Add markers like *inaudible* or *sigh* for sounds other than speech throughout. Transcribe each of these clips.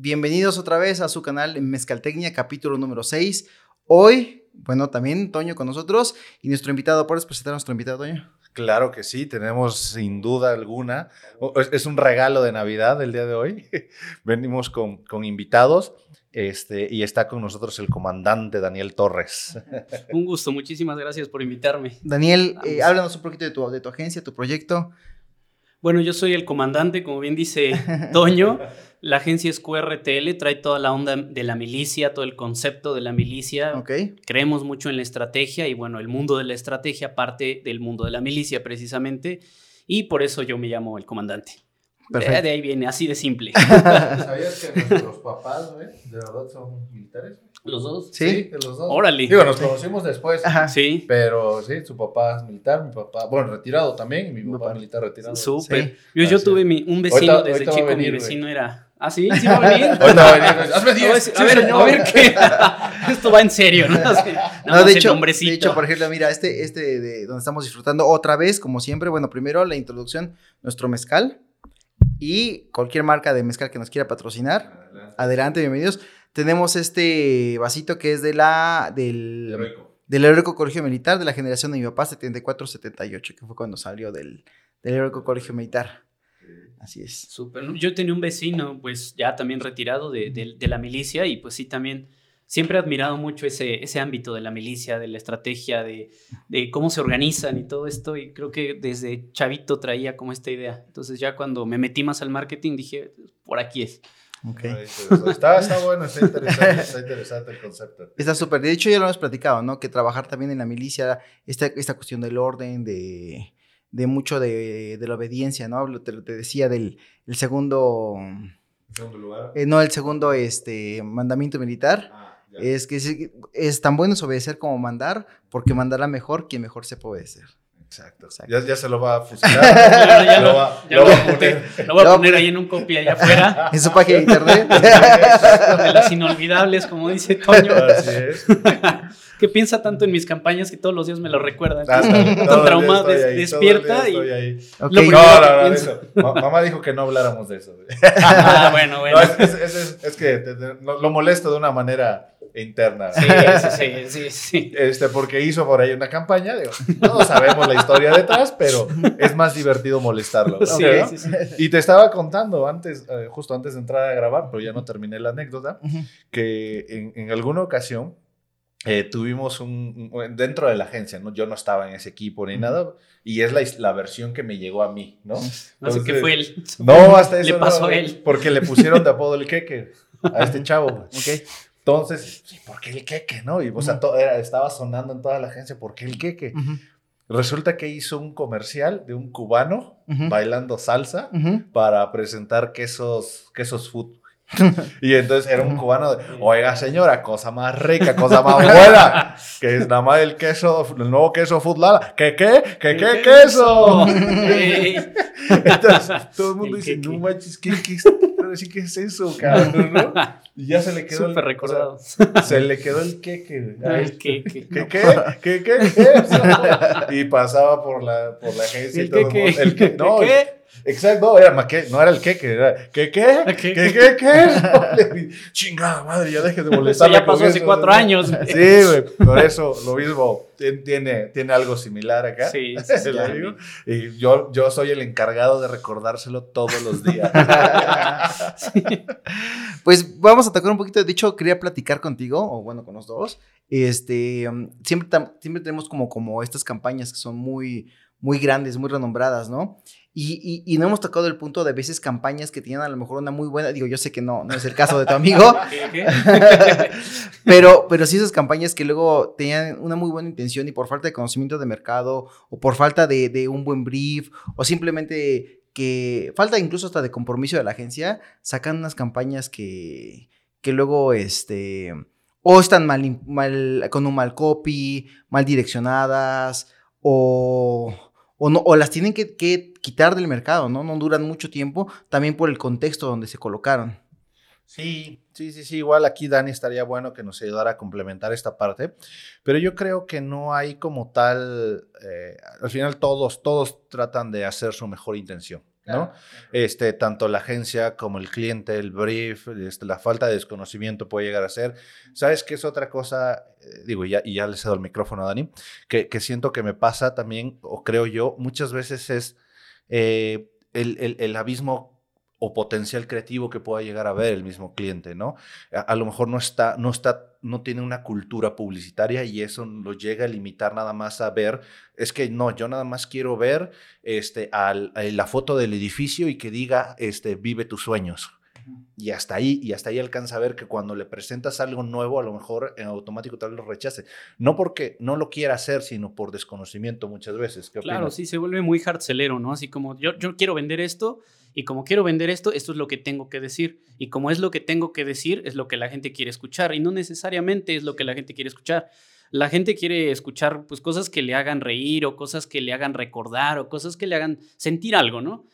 Bienvenidos otra vez a su canal en Mezcaltecnia, capítulo número 6. Hoy, bueno, también Toño con nosotros y nuestro invitado. ¿Puedes presentar a nuestro invitado, Toño? Claro que sí, tenemos sin duda alguna. Es un regalo de Navidad el día de hoy. *laughs* Venimos con, con invitados. Este, y está con nosotros el comandante Daniel Torres. Un gusto, muchísimas gracias por invitarme. Daniel, eh, háblanos un poquito de tu, de tu agencia, tu proyecto. Bueno, yo soy el comandante, como bien dice Toño. *laughs* La agencia es QRTL, trae toda la onda de la milicia, todo el concepto de la milicia. Okay. Creemos mucho en la estrategia y bueno, el mundo de la estrategia parte del mundo de la milicia precisamente y por eso yo me llamo el comandante. Perfecto. De ahí viene, así de simple. *laughs* ¿Sabías que nuestros papás, güey, de verdad son militares? ¿Los dos? Sí, de los dos. Órale. Digo, nos conocimos después. Ajá. Sí. Pero sí, su papá es militar, mi papá, bueno, retirado también, y mi papá militar retirado. Súper. Sí. Yo, yo tuve mi, un vecino Ahorita- desde ahorita chico, venir, mi güey. vecino era... ¿Ah, sí? ¿Sí va a venir? *laughs* Ahorita va a venir, hazme A ver, 10. a ver, a ver qué. *laughs* Esto va en serio, ¿no? Así, No, de el hecho, de hecho, por ejemplo, mira, este, este de donde estamos disfrutando otra vez, como siempre, bueno, primero la introducción, nuestro mezcal y cualquier marca de mezcal que nos quiera patrocinar. Adelante, bienvenidos. Tenemos este vasito que es de la, del, Heroico. del Heroico Colegio Militar de la generación de mi papá, 74-78, que fue cuando salió del, del Heroico Colegio Militar. Así es. Súper. Yo tenía un vecino, pues ya también retirado de, de- de la milicia y pues sí también siempre he admirado mucho ese, ese ámbito de la milicia, de la estrategia, de, de cómo se organizan y todo esto y creo que desde chavito traía como esta idea. Entonces ya cuando me metí más al marketing dije, por aquí es. Está, está *laughs* bueno, está interesante, está interesante el concepto. Está súper. De hecho, ya lo hemos platicado, ¿no? Que trabajar también en la milicia, esta, esta cuestión del orden, de, de mucho de, de la obediencia, ¿no? Lo- Te, te decía del el segundo, lugar. eh, no, el segundo este, mandamiento militar. Ah. Es que es, es tan bueno es obedecer como mandar, porque mandará mejor quien mejor sepa obedecer. Exacto. Exacto. Ya, ya se lo va a fusilar. Ya, ya lo lo- va, ya lo lo va a poner. Lo voy Lo a poner ahí en un copy allá afuera, *laughs* En su página de internet. *laughs* de las inolvidables, como dice Toño, Así es. Que piensa tanto en mis campañas que todos los días me lo recuerda. Ah, *laughs* Tan traumado, des- despierta y- estoy ahí. Ok. Lo No, primero no, no, eso. Mamá dijo que no habláramos de eso. *laughs* Ah, bueno, bueno. No, es, es- es- es- es que te- te- lo, lo molesto de una manera interna. Sí, sí, sí, sí, sí. Este, porque hizo por ahí una campaña, digo, no sabemos la historia detrás, pero es más divertido molestarlo. ¿no? Sí, ¿no? sí, sí. Y te estaba contando antes, eh, justo antes de entrar a grabar, pero ya no terminé la anécdota, que en, en alguna ocasión eh, tuvimos un, un- dentro de la agencia, ¿no? Yo no estaba en ese equipo ni nada, y es la, la versión que me llegó a mí, ¿no? Así Entonces, que fue él. No, *laughs* hasta Le eso pasó no, a él. Porque le pusieron de apodo el queque a este chavo. Ok. Entonces, ¿por qué el queque, no? Y, o sea, todo era- estaba sonando en toda la agencia, ¿por qué el queque? Resulta que hizo un comercial de un cubano bailando salsa para presentar quesos, quesos food. *laughs* Y entonces era un cubano de, oiga señora, cosa más rica, cosa más buena, *laughs* que es nada más el queso, el nuevo queso food lala. ¿Qué qué? ¿Qué qué queso? *laughs* Entonces todo el mundo El dice, no manches, ¿qué, qué, ¿qué es eso, cabrón? ¿no? Y ya se le quedó el- Súper recordado. o sea, se le quedó el queque. Ay, El queque. ¿Qué qué? ¿Qué qué? qué? Y pasaba por la, por la agencia y El todo el mundo- el que, no, ¿Qué? Exacto, no, era maque, no era el queque, era ¿qué qué? ¿Qué ¿Qué? *laughs* *laughs* qué qué? Chingada madre, ya deje de molestar. ya pasó hace cuatro años. Sí, güey, *laughs* por eso lo mismo tien- tiene, tiene algo similar acá. Sí, sí, Se sí, lo ya digo. Y yo, yo soy el encargado de recordárselo todos los días. Pues vamos a tocar un poquito. De hecho, quería platicar contigo, o bueno, con los dos. Este, um, siempre, siempre tenemos como, como estas campañas que son muy, muy grandes, muy renombradas, ¿no? Y, y, y no hemos tocado el punto de a veces campañas que tienen a lo mejor una muy buena, digo, yo sé que no, no es el caso de tu amigo, *laughs* *laughs* pero, pero sí esas campañas que luego tenían una muy buena intención y por falta de conocimiento de mercado o por falta de, de un buen brief o simplemente que falta incluso hasta de compromiso de la agencia, sacan unas campañas que, que luego este o están mal, mal con un mal copy, mal direccionadas o, o, no, o las tienen que, quitar del mercado, ¿no? No duran mucho tiempo también por el contexto donde se colocaron. Sí, sí, sí, sí. Igual aquí Dani estaría bueno que nos ayudara a complementar esta parte. Pero yo creo que no hay como tal. eh, al final, todos, todos tratan de hacer su mejor intención. ¿No? Este, tanto la agencia como el cliente, el brief, este, la falta de desconocimiento puede llegar a ser. ¿Sabes qué es otra cosa? Eh, digo, ya, y ya le cedo el micrófono a Dani, que, que, siento que me pasa también, o creo yo, muchas veces es eh, el, el, el abismo o potencial creativo que pueda llegar a ver el mismo cliente, ¿no? A, lo mejor no está, no está, no tiene una cultura publicitaria y eso lo llega a limitar nada más a ver, es que no, yo nada más quiero ver este, al, la foto del edificio y que diga, este, vive tus sueños. Y hasta ahí, y hasta ahí alcanza a ver que cuando le presentas algo nuevo, a lo mejor en automático tal vez lo rechace. No porque no lo quiera hacer, sino por desconocimiento muchas veces. claro, sí, se vuelve muy hardcelero, ¿no? Así como yo, yo quiero vender esto, y como quiero vender esto, esto es lo que tengo que decir. Y como es lo que tengo que decir, es lo que la gente quiere escuchar. Y no necesariamente es lo que la gente quiere escuchar. La gente quiere escuchar pues, cosas que le hagan reír o cosas que le hagan recordar o cosas que le hagan sentir algo, ¿no?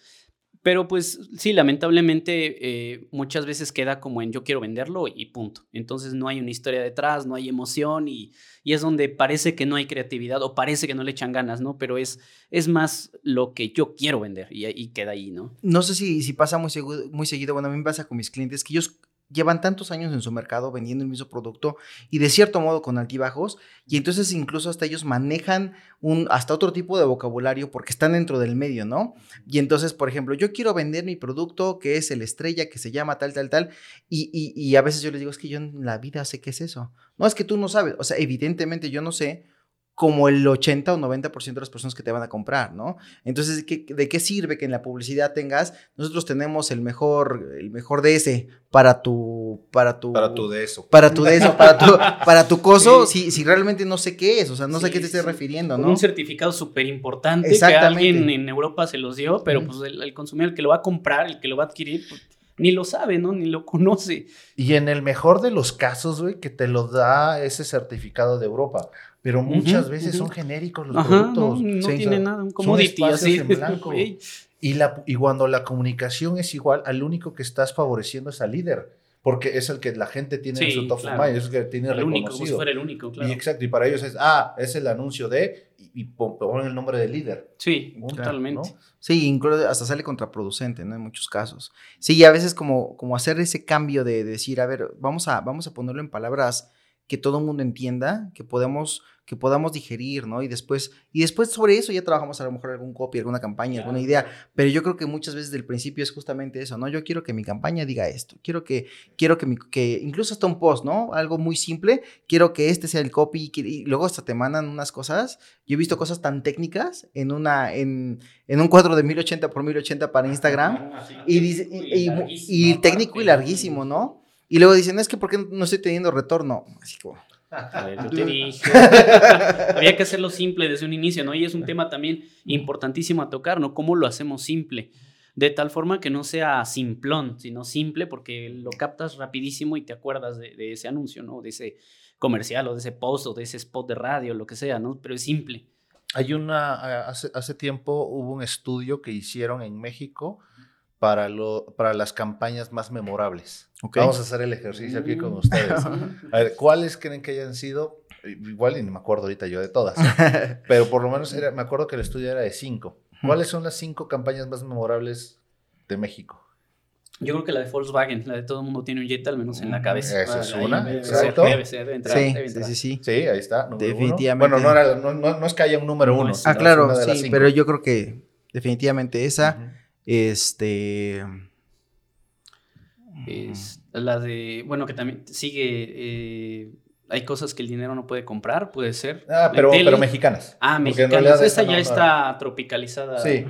Pero pues sí, lamentablemente eh, muchas veces queda como en yo quiero venderlo y punto. Entonces no hay una historia detrás, no hay emoción y, es donde parece que no hay creatividad o parece que no le echan ganas, ¿no? Pero es, es más lo que yo quiero vender y, queda ahí, ¿no? No sé si, si pasa muy, muy seguido, bueno, a mí me pasa con mis clientes que ellos llevan tantos años en su mercado vendiendo el mismo producto y de cierto modo con altibajos y entonces incluso hasta ellos manejan un hasta otro tipo de vocabulario porque están dentro del medio, ¿no? Y entonces, por ejemplo, yo quiero vender mi producto que es el estrella que se llama tal, tal, tal y, y, y a veces yo les digo, es que yo en la vida sé qué es eso. No, es que tú no sabes, o sea, evidentemente yo no sé como el 80 o 90% de las personas que te van a comprar, ¿no? Entonces, ¿de qué sirve que en la publicidad tengas? Nosotros tenemos el mejor, el mejor DS para tu, para tu... Para tu de eso. Para tu de eso, para tu, *laughs* para tu coso, si, si realmente no sé qué es, o sea, no sé a qué te estés refiriendo, ¿no? Un certificado súper importante que alguien en Europa se los dio, pero pues el, consumidor, el que lo va a comprar, el que lo va a adquirir, pues, ni lo sabe, ¿no? Ni lo conoce. Y en el mejor de los casos, güey, que te lo da ese certificado de Europa. Pero muchas veces son genéricos los productos. No, no tiene nada, un commodity así. En *laughs* blanco. y, la, y cuando la comunicación es igual, al único que estestás favoreciendo es al líder. Porque es el que la gente tiene en su top of mind, es el que tiene el reconocido. Único, como si fuera el único, claro. Y exacto, y para ellos es, ah, es el anuncio de, y, ponen el nombre del líder. Sí, totalmente. Sí, incluso hasta sale contraproducente, ¿no? En muchos casos. Sí, y a veces como, como hacer ese cambio de decir, a ver, vamos a, vamos a ponerlo en palabras que todo el mundo entienda, que podemos que podamos digerir, ¿no? Y después, y después sobre eso ya trabajamos a lo mejor algún copy, alguna campaña, alguna idea, pero yo creo que muchas veces del principio es justamente eso, ¿no? Yo quiero que mi campaña diga esto, quiero que, quiero que, mi, que incluso hasta un post, ¿no? Algo muy simple, quiero que este sea el copy y, luego hasta te mandan unas cosas, yo he visto cosas tan técnicas en una, en, en un cuadro de 1080 por 1080 para Instagram y, dice, y, y técnico y larguísimo, ¿no? Y luego dicen, es que ¿por qué no estoy teniendo retorno? Así como... yo *laughs* te dije. *laughs* Había que hacerlo simple desde un inicio, ¿no? Y es un tema también importantísimo a tocar, ¿no? ¿Cómo lo hacemos simple? De tal forma que no sea simplón, sino simple, porque lo captas rapidísimo y te acuerdas de, ese anuncio, ¿no? De ese comercial o de ese post o de ese spot de radio, lo que sea, ¿no? Pero es simple. Hay una, hace, hace tiempo hubo un estudio que hicieron en México para, lo, para las campañas más memorables. Vamos a hacer el ejercicio aquí con mm. ustedes. *laughs* A ver, ¿cuáles creen que hayan sido? Igual y no me acuerdo ahorita yo de todas, *laughs* pero por lo menos me acuerdo que el estudio era de cinco. ¿Cuáles son las cinco campañas más memorables de México? Yo creo que la de Volkswagen, la de todo el mundo tiene un Jetta, al menos en la cabeza. Esa es una, exacto. Debe ser, debe entrar, sí, debe entrar. sí, sí, sí. Sí, ahí está. Definitivamente. Bueno, no, era, no, no, es que haya un número uno. Ah, claro, sí, pero yo creo que definitivamente esa. Este. Es la de. Bueno, que también sigue. Eh, hay cosas que el dinero no puede comprar, puede ser. Ah, pero, pero mexicanas. Ah, mexicanas. Esa ya está tropicalizada. Sí.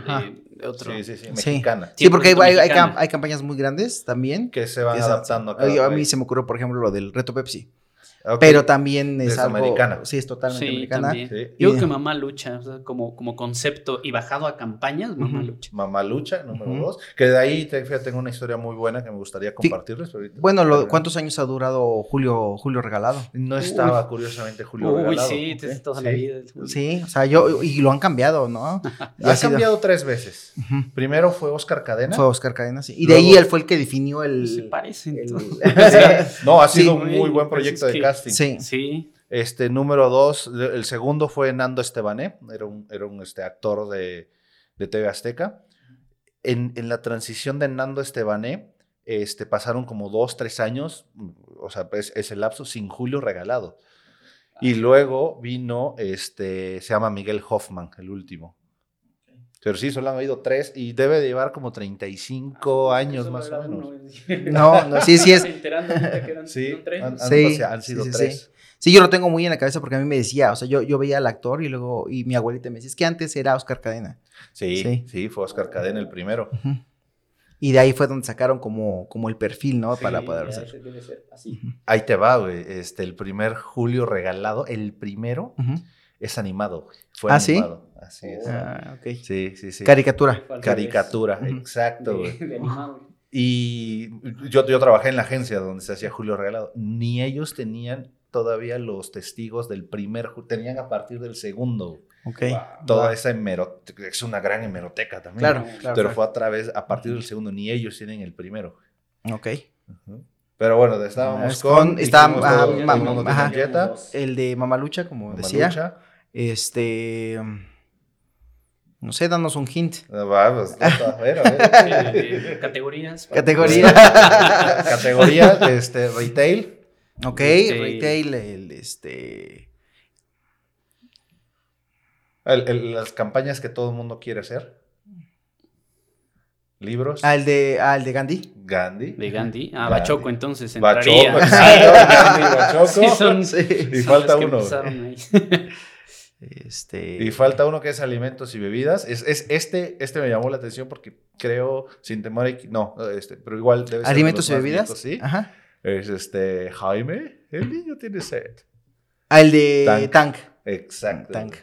De, otro. Sí, sí, sí, mexicana. Sí, porque hay, hay, hay, campañas muy grandes también. Que se van adaptando a cada A mí se me ocurrió, por ejemplo, lo del reto Pepsi. Pero también es, algo, americana. Sí, es totalmente americana. Yo creo que Mamá Lucha, como, como concepto y bajado a campañas, Mamá Lucha. Mamá Lucha, número dos. Que de ahí, fíjate, tengo una historia muy buena que me gustaría compartirles. bueno, lo, ¿cuántos años ha durado Julio, Julio Regalado? No estaba, curiosamente, Julio Regalado. Uy, sí, toda la vida. Sí, o sea, yo, y lo han cambiado, ¿no? *laughs* ha cambiado tres veces. Primero fue Oscar Cadena. Fue Oscar Cadena, sí. Y de ahí él fue el que definió el... Se parecen. *laughs* *laughs* no, ha sido un muy buen proyecto de casting. Sí. Sí. Este, número dos, el segundo fue Nando Estebané, era un, era un este, actor de, de TV Azteca. en, en la transición de Nando Estebané, este, pasaron como dos, tres años, o sea, es, es el lapso sin Julio Regalado. Y luego vino, este, se llama Miguel Hoffman, el último. Pero sí, solo han habido tres y debe de llevar como 35 años más o menos. No, no, sí, sí es. *laughs* Sí, han, han- Sí, han sido sí, sí, tres. sí. Sí, yo lo tengo muy en la cabeza porque a mí me decía, o sea, yo, yo veía al actor y luego, y mi abuelita me decía, es que antes era Oscar Cadena. Sí, Sí. sí, fue Oscar Cadena el primero. Y de ahí fue donde sacaron como, como el perfil, ¿no? Para poder hacer. Debe ser así. Ahí te va, güey. Este, el primer Julio regalado, el primero. Es animado, güey. Fue ¿Ah, sí? animado. Así es. Ah, ok. Sí, sí, sí. Caricatura. Caricatura, exacto. De, de animado. Y yo, yo trabajé en la agencia donde se hacía Julio Regalado. Ni ellos tenían todavía los testigos del primer, tenían a partir del segundo. Ok. Toda Wow. esa hemeroteca, es una gran hemeroteca también. Claro, claro. Pero claro. fue a través, a partir del segundo, ni ellos tienen el primero. Ok. Pero bueno, estábamos Es con. con- está- ah, el de Mamalucha, como decía. Este. No sé, danos un hint. Ah, va, pues, a ver, a ver. *laughs* Eh, categorías. Categoría. *laughs* Categoría, este, retail. ok, Este- retail, el, este. El- el- las campañas que todo el mundo quiere hacer. Libros. Ah, el de, ah, el de Gandhi. Gandhi. De Gandhi. Ah, Gandhi. Bachoco entonces Bachoco, entraría. Bachoco. *laughs* Sí, son, Sí. Y son falta los que uno. Este. Y falta uno que es alimentos y bebidas. Es, es este, este me llamó la atención porque creo, sin temor no, este, pero igual debe ser. de Alimentos los y bebidas. viejos, sí. Ajá. Es este, Jaime, el niño tiene sed. Ah, el de Tank. Tank. Exacto. Tank.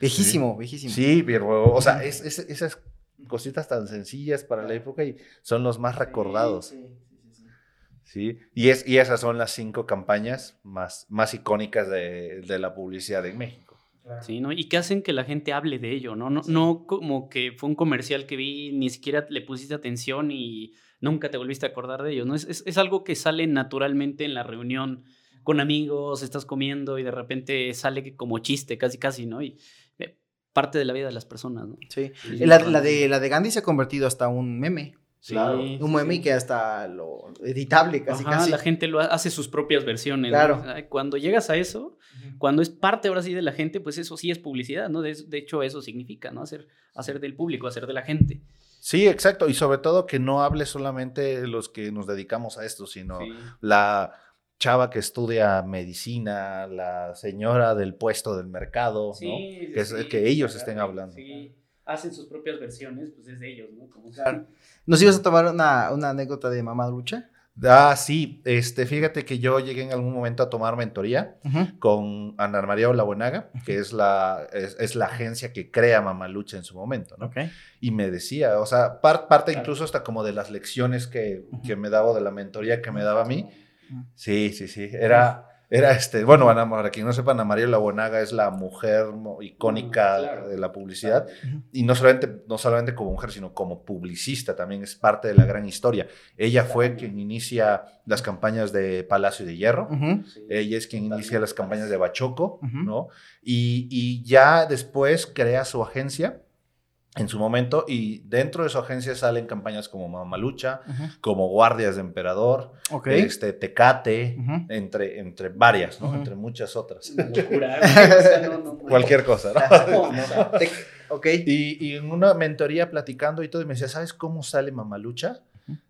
Viejísimo, viejísimo. Sí, pero, o sea, es, es- esas cositas tan sencillas para la época y son los más recordados. Sí, sí, sí, sí. Sí, y, es, y esas son las cinco campañas más, más icónicas de, de la publicidad en México. Sí, ¿no? Y que hacen que la gente hable de ello, ¿no? No, no como que fue un comercial que vi, ni siquiera le pusiste atención y nunca te volviste a acordar de ellos, ¿no? Es, es, es algo que sale naturalmente en la reunión con amigos, estás comiendo y de repente sale como chiste, casi, casi, ¿no? Y eh, parte de la vida de las personas, ¿no? Sí. Sí, La, sí, la de, la de Gandhi se ha convertido hasta un meme. Sí, Claro. sí, Un meme sí. que hasta lo editable, casi, Ajá, casi. la gente lo ha- hace sus propias versiones. ¿no? Claro. Cuando llegas a eso, cuando es parte ahora sí de la gente, pues eso sí es publicidad, ¿no? De, de hecho, eso significa, ¿no? Hacer, hacer del público, hacer de la gente. Sí, exacto. Y sobre todo que no hable solamente los que nos dedicamos a esto, sino Sí. la chava que estudia medicina, la señora del puesto del mercado, ¿no? Sí, Que, que ellos estén hablando. Sí, hacen sus propias versiones, pues es de ellos, ¿no? Como Claro. ¿Nos ibas a tomar una, una anécdota de mamá lucha? Ah, sí. Este, fíjate que yo llegué en algún momento a tomar mentoría con Ana María Olabuenaga, que es la, es, es la agencia que crea Mamalucha en su momento, ¿no? Ok. Y me decía, o sea, par- parte Claro. incluso hasta como de las lecciones que, que me daba, o de la mentoría que me daba a mí. Sí, sí, sí. Era, era este, bueno, Ana, para quien no sepa, Ana María Labonaga es la mujer icónica Mm, claro. de la publicidad. Y no solamente, no solamente como mujer, sino como publicista también es parte de la gran historia. Ella fue quien inicia las campañas de Palacio de Hierro. Ella es quien inicia las campañas de Bachoco. ¿no? Y, y ya después crea su agencia en su momento y dentro de su agencia salen campañas como Mamalucha, como Guardias de Emperador, este, Tecate, entre, entre varias, ¿no? Entre muchas otras. Una locura. *laughs* o sea, no, no, no. Cualquier cosa, ¿no? *laughs* *laughs* Ok. Y, y en una mentoría platicando y todo, y me decía, ¿sabes cómo sale Mamalucha?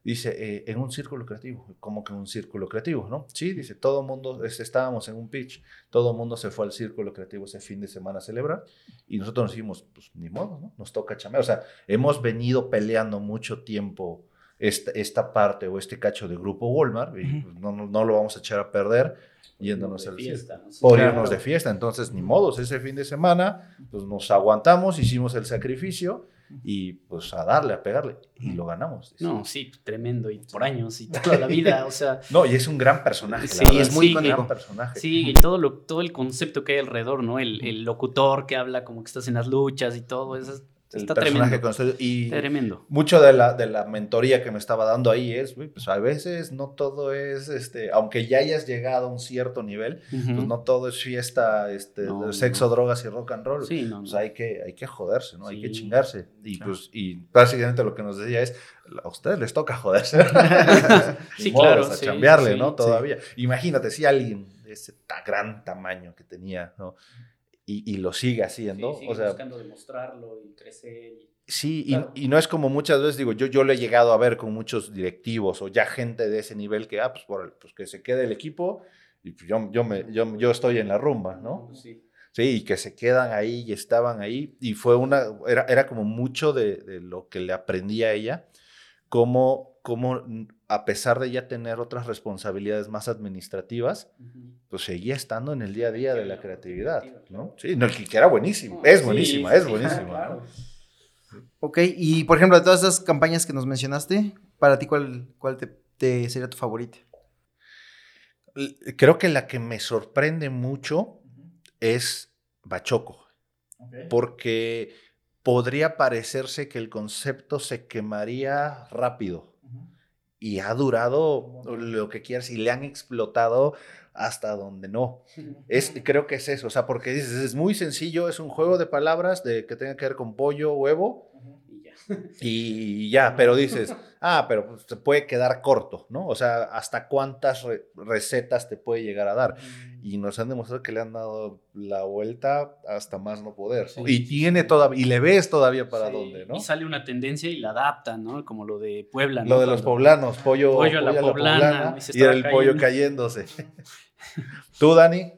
Dice, eh, en un círculo creativo. ¿Cómo que en un círculo creativo, no? Sí, dice, todo el mundo, este, estábamos en un pitch, todo el mundo se fue al círculo creativo ese fin de semana a celebrar, y nosotros nos dijimos, pues ni modo, ¿no? Nos toca chambear. O sea, hemos venido peleando mucho tiempo esta, esta parte o este cacho de Grupo Walmart, y Ujú. pues, no, no, no lo vamos a echar a perder yéndonos de al fiesta, por claro. irnos de fiesta. Entonces, ni modos, ese fin de semana, pues nos aguantamos, hicimos el sacrificio y pues a darle, a pegarle. Y lo ganamos. No, sí, tremendo. Y por años y toda la vida, o sea. *laughs* No, y es un gran personaje. Sí, la es muy icónico. gran personaje. Sí, y todo, lo, todo el concepto que hay alrededor, ¿no? El, el locutor que habla como que estás en las luchas y todo, eso es el Está personaje tremendo. construido. Y Tremendo. mucho de la, de la mentoría que me estaba dando ahí es, pues a veces no todo es, este, aunque ya hayas llegado a un cierto nivel, pues no todo es fiesta, este, No, de sexo, no. drogas y rock and roll. Sí, no, Pues no. hay que, hay que joderse, ¿no? Hay que chingarse. Y Claro. pues, y básicamente lo que nos decía es, a ustedes les toca joderse. *laughs* Sí, modos, claro, A sí, chambearle, ¿no? Todavía. Imagínate si alguien de ese gran tamaño que tenía, ¿no? Y, y lo sigue haciendo. o sea, buscando demostrarlo y crecer. Sí, y, Claro. y no es como muchas veces digo, yo, yo lo he llegado a ver con muchos directivos o ya gente de ese nivel que, ah, pues, por, pues que se quede el equipo y pues yo, yo, me, yo, yo estoy en la rumba, ¿no? Sí. Sí, y que se quedan ahí y estaban ahí y fue una, era, era como mucho de, de lo que le aprendí a ella, como mm, a pesar de ya tener otras responsabilidades más administrativas, pues seguía estando en el día a día de la creatividad, ¿no? Sí, no, que que era buenísimo, es buenísima, sí, es sí, buenísima. claro. ¿no? Ok, y por ejemplo, de todas esas campañas que nos mencionaste, para ti, ¿cuál, cuál te, te sería tu favorita? Creo que la que me sorprende mucho es Bachoco, porque podría parecerse que el concepto se quemaría rápido y ha durado lo que quieras y le han explotado hasta donde no. Es, creo que es eso, o sea, porque dices, es muy sencillo, es un juego de palabras de que tenga que ver con pollo, huevo Y ya. y ya, pero dices, ah, pero pues, te puede quedar corto, ¿no? O sea, ¿hasta cuántas re- recetas te puede llegar a dar? Y nos han demostrado que le han dado la vuelta hasta más no poder. y tiene sí. todavía, y le ves todavía para Sí, dónde, ¿no? Y sale una tendencia y la adaptan, ¿no? Como lo de Puebla. Lo ¿no? de los poblanos, pollo, Pollo a la poblana, y se y el pollo cayéndose. *laughs* ¿Tú, Dani?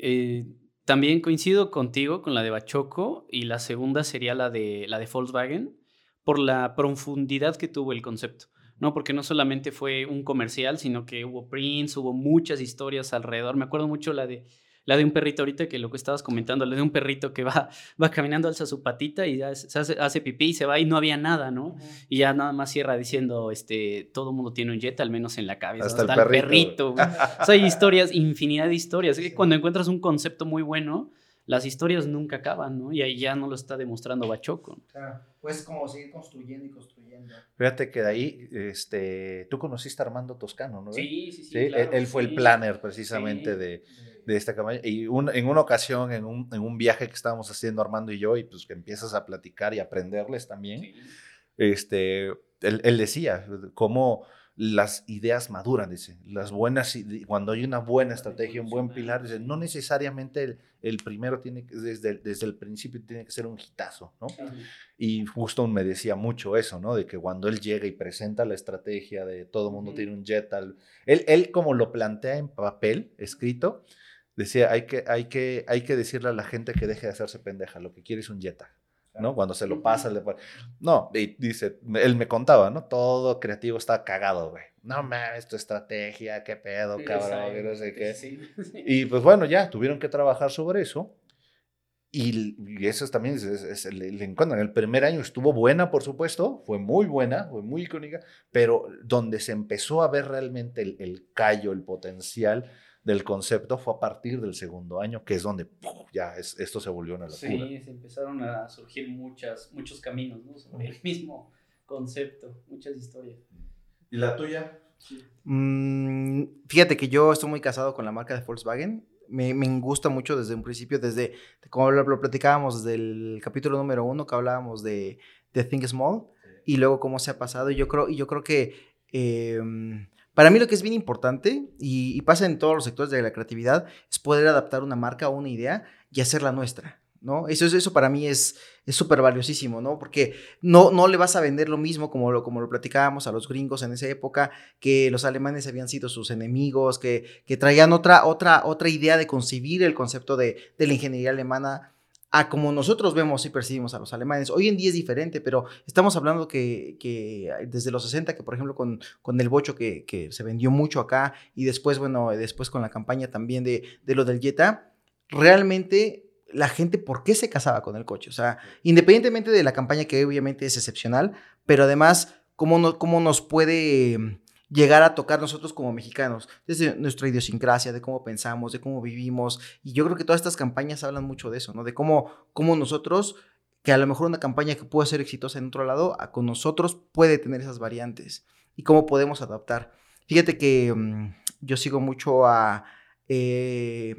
Eh, también coincido contigo con la de Bachoco y la segunda sería la de, la de Volkswagen por la profundidad que tuvo el concepto. ¿No? Porque no solamente fue un comercial, sino que hubo prints, hubo muchas historias alrededor. Me acuerdo mucho la de, la de un perrito ahorita que lo que estabas comentando, la de un perrito que va, *laughs* va caminando, alza su patita y ya se hace, hace pipí y se va y no había nada, ¿no? Y ya nada más cierra diciendo, este, todo mundo tiene un jet, al menos en la cabeza. Hasta el Hasta, perrito. perrito. güey. O sea, hay historias, infinidad de historias. Es que cuando encuentras un concepto muy bueno, las historias nunca acaban, ¿no? Y ahí ya no lo está demostrando Bachoco. Pues como seguir construyendo y construyendo. Fíjate que de ahí, este, tú conociste a Armando Toscano, ¿no? Sí, sí, sí. Claro, él fue el planner precisamente Sí. de, de esta campaña. Y un- en una ocasión, en un, en un viaje que estábamos haciendo Armando y yo, y pues que empiezas a platicar y aprenderles también, Sí. este, él, él decía cómo las ideas maduran, dice, las buenas, cuando hay una buena estrategia, un buen pilar, dice, no necesariamente el, el primero tiene que, desde, desde el principio tiene que ser un hitazo, ¿no? Y justo me decía mucho eso, ¿no? De que cuando él llega y presenta la estrategia de todo el mundo tiene un jet, al- él, él como lo plantea en papel, escrito, decía, hay que, hay, que, hay que decirle a la gente que deje de hacerse pendeja, lo que quiere es un jetta, ¿no? Cuando se lo pasa, le pone- No, y dice, él me contaba, ¿no? Todo creativo está cagado, güey. No mames, tu estrategia, qué pedo, cabrón, que no sé qué. Sí, *laughs* sí. Y pues bueno, ya tuvieron que trabajar sobre eso. Y, y eso también es- es- es- le, le encuentran. El primer año estuvo buena, por supuesto, fue muy buena, fue muy icónica, pero donde se empezó a ver realmente el, el callo, el potencial del concepto fue a partir del segundo año, que es donde ya es- esto se volvió una locura. Sí, se empezaron a surgir muchas, muchos caminos, ¿no? Sobre el mismo concepto, muchas historias. ¿Y la tuya? Mm, fíjate que yo estoy muy casado con la marca de Volkswagen. Me, me gusta mucho desde un principio, desde, como lo, lo platicábamos desde el capítulo número uno, que hablábamos de, de Think Small, y luego cómo se ha pasado. Y yo creo, y yo creo que eh, para mí lo que es bien importante, y, pasa en todos los sectores de la creatividad, es poder adaptar una marca o una idea y hacerla nuestra. ¿No? Eso, es- eso para mí es es súper valiosísimo, ¿no? Porque no, no le vas a vender lo mismo como lo, como lo platicábamos a los gringos en esa época, que los alemanes habían sido sus enemigos, que, que traían otra, otra, otra idea de concebir el concepto de, de la ingeniería alemana a como nosotros vemos y percibimos a los alemanes. Hoy en día es diferente, pero estamos hablando que, que desde los 60, que por ejemplo con, con el bocho que, que se vendió mucho acá y después, bueno, después con la campaña también de, de lo del Jetta, realmente la gente, ¿por qué se casaba con el coche? O sea, independientemente de la campaña que obviamente es excepcional, pero además, ¿cómo, no, cómo nos puede llegar a tocar nosotros como mexicanos? Desde nuestra idiosincrasia, de cómo pensamos, de cómo vivimos. Y yo creo que todas estas campañas hablan mucho de eso, ¿no? De cómo, cómo nosotros que a lo mejor una campaña que puede ser exitosa en otro lado, con nosotros puede tener esas variantes y cómo podemos adaptar. Fíjate que mm, yo sigo mucho a... Eh,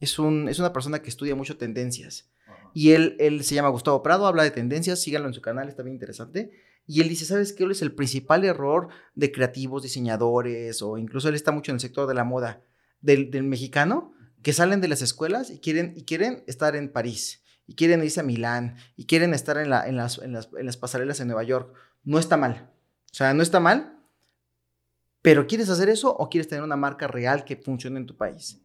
es, un, es una persona que estudia mucho tendencias. Y él, él se llama Gustavo Prado, habla de tendencias, síganlo en su canal, está bien interesante. Y él dice, ¿sabes qué? es el principal error de creativos, diseñadores, o incluso él está mucho en el sector de la moda, del, mexicano, que salen de las escuelas y quieren, y quieren estar en París, y quieren irse a Milán, y quieren estar en, en, las, en, las, en las pasarelas en Nueva York. No está mal. O sea, no está mal, pero ¿quieres hacer eso o quieres tener una marca real que funcione en tu país?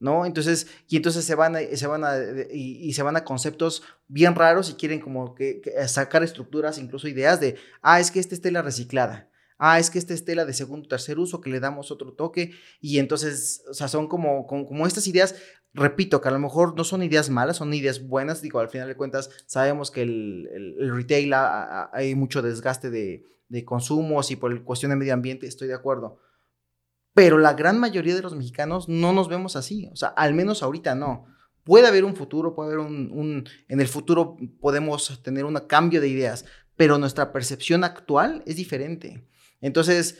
¿No? Entonces, y entonces se van a, se van y, se van a conceptos bien raros y quieren como que, sacar estructuras, incluso ideas de, ah, es que esta es tela reciclada. Ah, es que esta es tela de segundo tercer uso que le damos otro toque. Y entonces, o sea, son como, como, estas ideas repito, que a lo mejor no son ideas malas, son ideas buenas. Digo, al final de cuentas, sabemos que el, el, retail hay mucho desgaste de, de consumos y por cuestión de medio ambiente, estoy de acuerdo. Pero la gran mayoría de los mexicanos no nos vemos así, o sea, al menos ahorita no. Puede haber un futuro, puede haber un, en el futuro podemos tener un cambio de ideas, pero nuestra percepción actual es diferente. Entonces,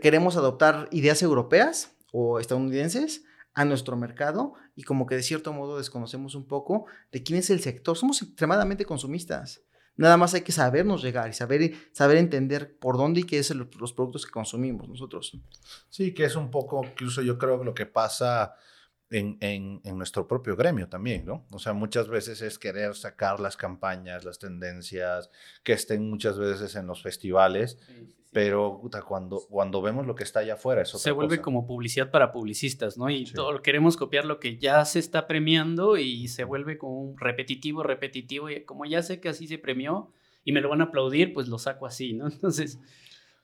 queremos adoptar ideas europeas o estadounidenses a nuestro mercado y como que de cierto modo desconocemos un poco de quién es el sector. Somos extremadamente consumistas. Nada más hay que sabernos llegar y saber, saber entender por dónde y qué es los productos que consumimos nosotros. Sí, que es un poco, incluso yo creo que lo que pasa en, en, en, nuestro propio gremio también, ¿no? O sea, muchas veces es querer sacar las campañas, las tendencias, que estén muchas veces en los festivales. Sí, pero cuando, cuando vemos lo que está allá afuera, eso se vuelve como publicidad para publicistas, ¿no? Y todo, queremos copiar lo que ya se está premiando y se vuelve como un repetitivo, repetitivo, y como ya sé que así se premió y me lo van a aplaudir, pues lo saco así, ¿no? *laughs* Entonces...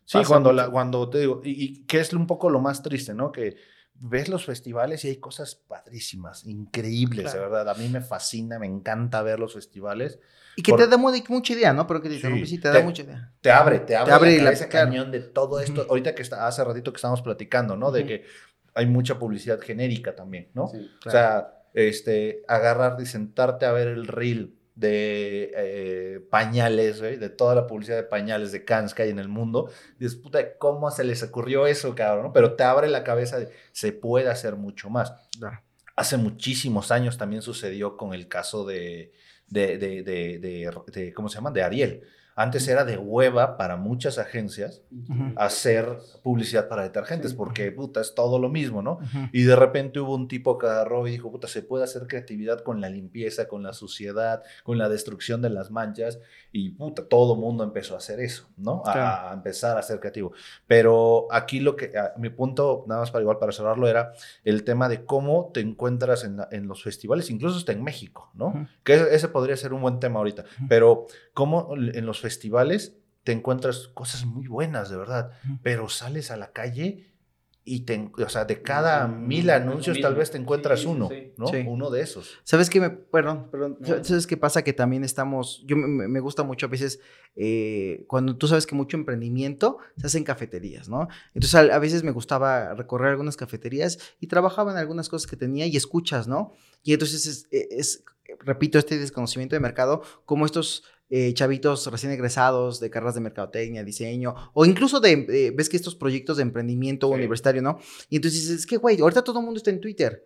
Sí, cuando, la, cuando te digo, y, y que es un poco lo más triste, ¿no? Que ves los festivales y hay cosas padrísimas, increíbles, de verdad. A mí me fascina, me encanta ver los festivales y que te da mucha idea, ¿no? Pero que te sí, te da mucha idea. Te abre, te abre, te abre cañón de todo esto. Ahorita que está, hace ratito que estábamos platicando, ¿no? De que hay mucha publicidad genérica también, ¿no? O sea, este, agarrar y sentarte a ver el reel de eh, pañales, güey, de toda la publicidad de pañales de cans que hay en el mundo. Dices, puta, ¿cómo se les ocurrió eso, cabrón? Pero te abre la cabeza de, se puede hacer mucho más. Hace muchísimos años también sucedió con el caso de, de, de, de, de, ¿cómo se llama? De Ariel. Antes era de hueva para muchas agencias hacer publicidad para detergentes, porque puta, es todo lo mismo, ¿no? Y de repente hubo un tipo que agarró y dijo, puta, se puede hacer creatividad con la limpieza, con la suciedad, con la destrucción de las manchas, y puta, todo mundo empezó a hacer eso, ¿no? A, empezar a ser creativo. Pero aquí lo que, mi punto, nada más para igual para cerrarlo, era el tema de cómo te encuentras en, en los festivales, incluso hasta en México, ¿no? Que ese podría ser un buen tema ahorita, pero cómo en los festivales festivales te encuentras cosas muy buenas, de verdad, pero sales a la calle y te, o sea, de cada mil anuncios tal vez te encuentras uno, ¿no? Uno de esos. ¿Sabes qué me, perdón, perdón, ¿sabes qué pasa? Que también estamos, yo me, gusta mucho a veces eh, cuando tú sabes que mucho emprendimiento se hace en cafeterías, ¿no? Entonces a, veces me gustaba recorrer algunas cafeterías y trabajaba en algunas cosas que tenía y escuchas, ¿no? Y entonces es, es repito, este desconocimiento de mercado, como estos eh, chavitos recién egresados de carreras de mercadotecnia, diseño, o incluso de, ves que estos proyectos de emprendimiento universitario, ¿no? Y entonces dices, es que, güey, ahorita todo el mundo está en Twitter.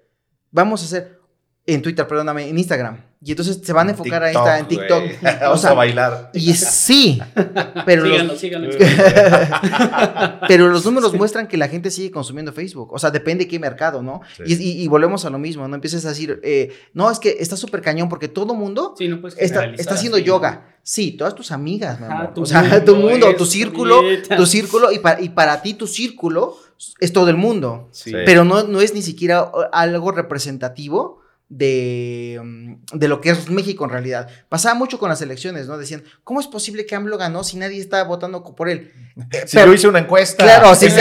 Vamos a hacer, en Twitter, perdóname, en Instagram. Y entonces se van a enfocar ahí en TikTok. *laughs* Vamos a bailar. Y sí, pero, los, *laughs* pero los números muestran que la gente sigue consumiendo Facebook. O sea, depende de qué mercado, ¿no? Y, volvemos a lo mismo, ¿no? Empiezas a decir, eh, no, es que está súper cañón porque todo mundo está, está, haciendo yoga. Sí, todas tus amigas, o sea, *laughs* tu mundo, tu círculo, tu círculo, y para, y para ti tu círculo es todo el mundo. Pero no, no es ni siquiera algo representativo de, mm, de, lo que es México en realidad. Pasaba mucho con las elecciones, ¿no? Decían, ¿cómo es posible que AMLO ganó si nadie estaba votando por él? Si yo hice una encuesta. Claro, si, si,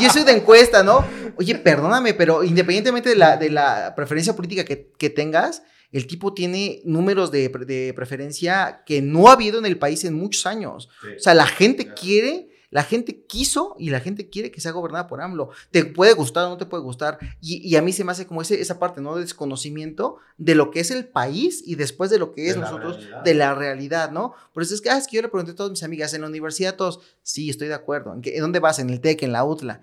yo, soy de encuesta, ¿no? Oye, perdóname, pero independientemente de la, de la preferencia política que, que tengas, el tipo tiene números de, de, preferencia que no ha habido en el país en muchos años. O sea, la gente quiere La gente quiso y la gente quiere que sea gobernada por AMLO. Te puede gustar o no te puede gustar. Y, a mí se me hace como ese, esa parte, ¿no? De desconocimiento de lo que es el país y después de lo que es nosotros, de la realidad, ¿no? Por eso es que, ah, es que yo le pregunté a todas mis amigas en la universidad, todos, sí, estoy de acuerdo. ¿En, ¿en dónde vas? ¿En el TEC, en la UTLA?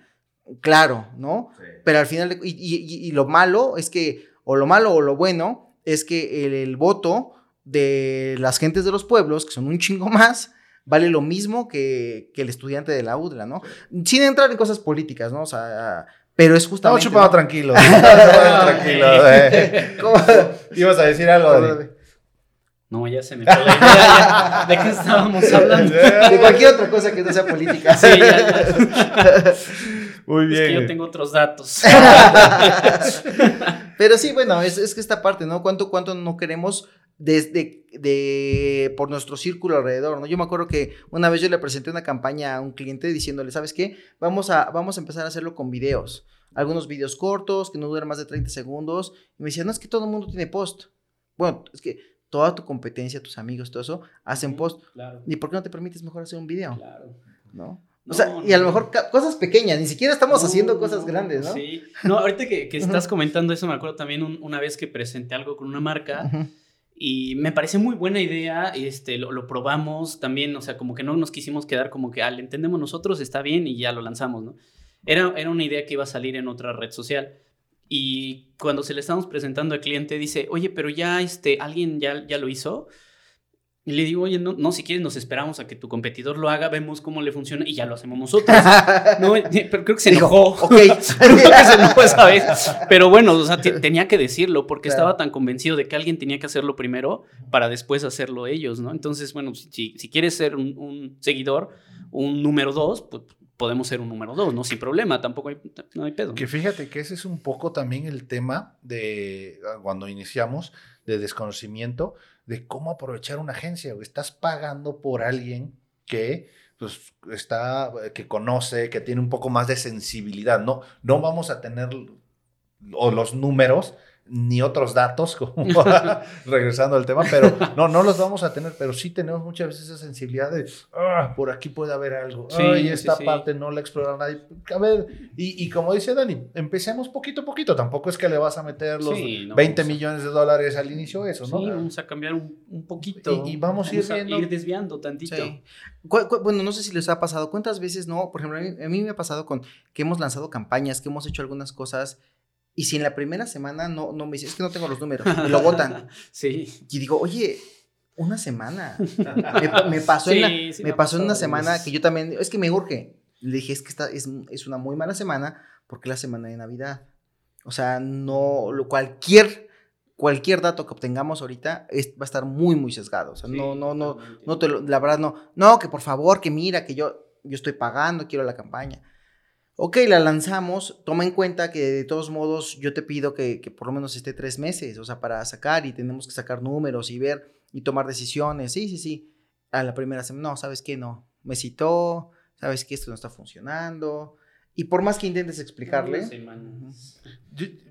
Claro, ¿no? Pero al final, y, lo malo es que, o lo malo o lo bueno, es que el, voto de las gentes de los pueblos, que son un chingo más, vale lo mismo que, el estudiante de la UDLA, ¿no? Sin entrar en cosas políticas, ¿no? O sea, pero es justamente... No, chupado tranquilo. *laughs* tranquilo. *laughs* Eh. Ibas a decir algo, Dani. No, ya se me fue la idea. ¿De qué estábamos hablando? *laughs* De cualquier otra cosa que no sea política. Sí, ya, Muy bien. Es que yo tengo otros datos. Pero sí, bueno, es, es, que esta parte, ¿no? ¿Cuánto, cuánto no queremos desde de, por nuestro círculo alrededor, ¿no? Yo me acuerdo que una vez yo le presenté una campaña a un cliente diciéndole, ¿sabes qué? Vamos a, vamos a empezar a hacerlo con videos. Algunos videos cortos que no duran más de 30 segundos. Y me decía, no, es que todo el mundo tiene post. Bueno, es que toda tu competencia, tus amigos, todo eso, hacen post. ¿Y por qué no te permites mejor hacer un video? Claro. ¿No? o sea, y a lo mejor cosas pequeñas, ni siquiera estamos haciendo cosas grandes, ¿no? Sí. No, ahorita que, que estás comentando eso, me acuerdo también una vez que presenté algo con una marca. Y me parece muy buena idea, este, lo, probamos también, o sea, como que no nos quisimos quedar como que, al entendemos nosotros, está bien y ya lo lanzamos, ¿no? Era, era una idea que iba a salir en otra red social. Y cuando se le estamos presentando al cliente, dice, oye, pero ya este, alguien ya, ya lo hizo. Y le digo, oye, no, no, si quieres nos esperamos a que tu competidor lo haga, vemos cómo le funciona y ya lo hacemos nosotros. *laughs* no, pero creo que se enojó. ok. *laughs* creo que se enojó esa vez. *laughs* Pero bueno, o sea, tenía que decirlo porque estaba tan convencido de que alguien tenía que hacerlo primero para después hacerlo ellos, ¿no? Entonces, bueno, si, si quieres ser un, un seguidor, un número dos, pues podemos ser un número dos, ¿no? Sin problema, tampoco hay, no hay pedo. Que fíjate que ese es un poco también el tema de ah, cuando iniciamos, de desconocimiento, de cómo aprovechar una agencia. Estás pagando por alguien que pues, está, que conoce, que tiene un poco más de sensibilidad. No, no vamos a tener o los números ni otros datos, como *laughs* *laughs* regresando al tema, pero no, no los vamos a tener, pero sí tenemos muchas veces esa sensibilidad de, ah, por aquí puede haber algo, sí, y esta parte no la explora nadie. A ver, y, como dice Dani, empecemos poquito a poquito, tampoco es que le vas a meter los 20 millones de dólares al inicio, eso, ¿no? Sí, vamos a cambiar un, poquito. Y, vamos, a ir, viendo. ir desviando tantito. bueno, no sé si les ha pasado, ¿cuántas veces no? Por ejemplo, a mí me ha pasado con que hemos lanzado campañas, que hemos hecho algunas cosas y si en la primera semana no, no me dice, es que no tengo los números, me lo votan. *laughs* sí. Y digo, oye, una semana. *laughs* me, pasó, en, me pasó en una semana que yo también, es que me urge. Le dije, es que esta es, es una muy mala semana porque es la semana de Navidad. O sea, no, lo, cualquier, cualquier dato que obtengamos ahorita es, va a estar muy, muy sesgado. O sea, no, no, no, no te la verdad no, no, que por favor, que mira, que yo, yo estoy pagando, quiero la campaña. Ok, la lanzamos, toma en cuenta que de todos modos yo te pido que, por lo menos esté tres meses, o sea, para sacar y tenemos que sacar números y ver y tomar decisiones. Sí, sí, sí. A la primera semana, no, ¿sabes qué? No, me citó, ¿sabes que esto no está funcionando? Y por más que intentes explicarle.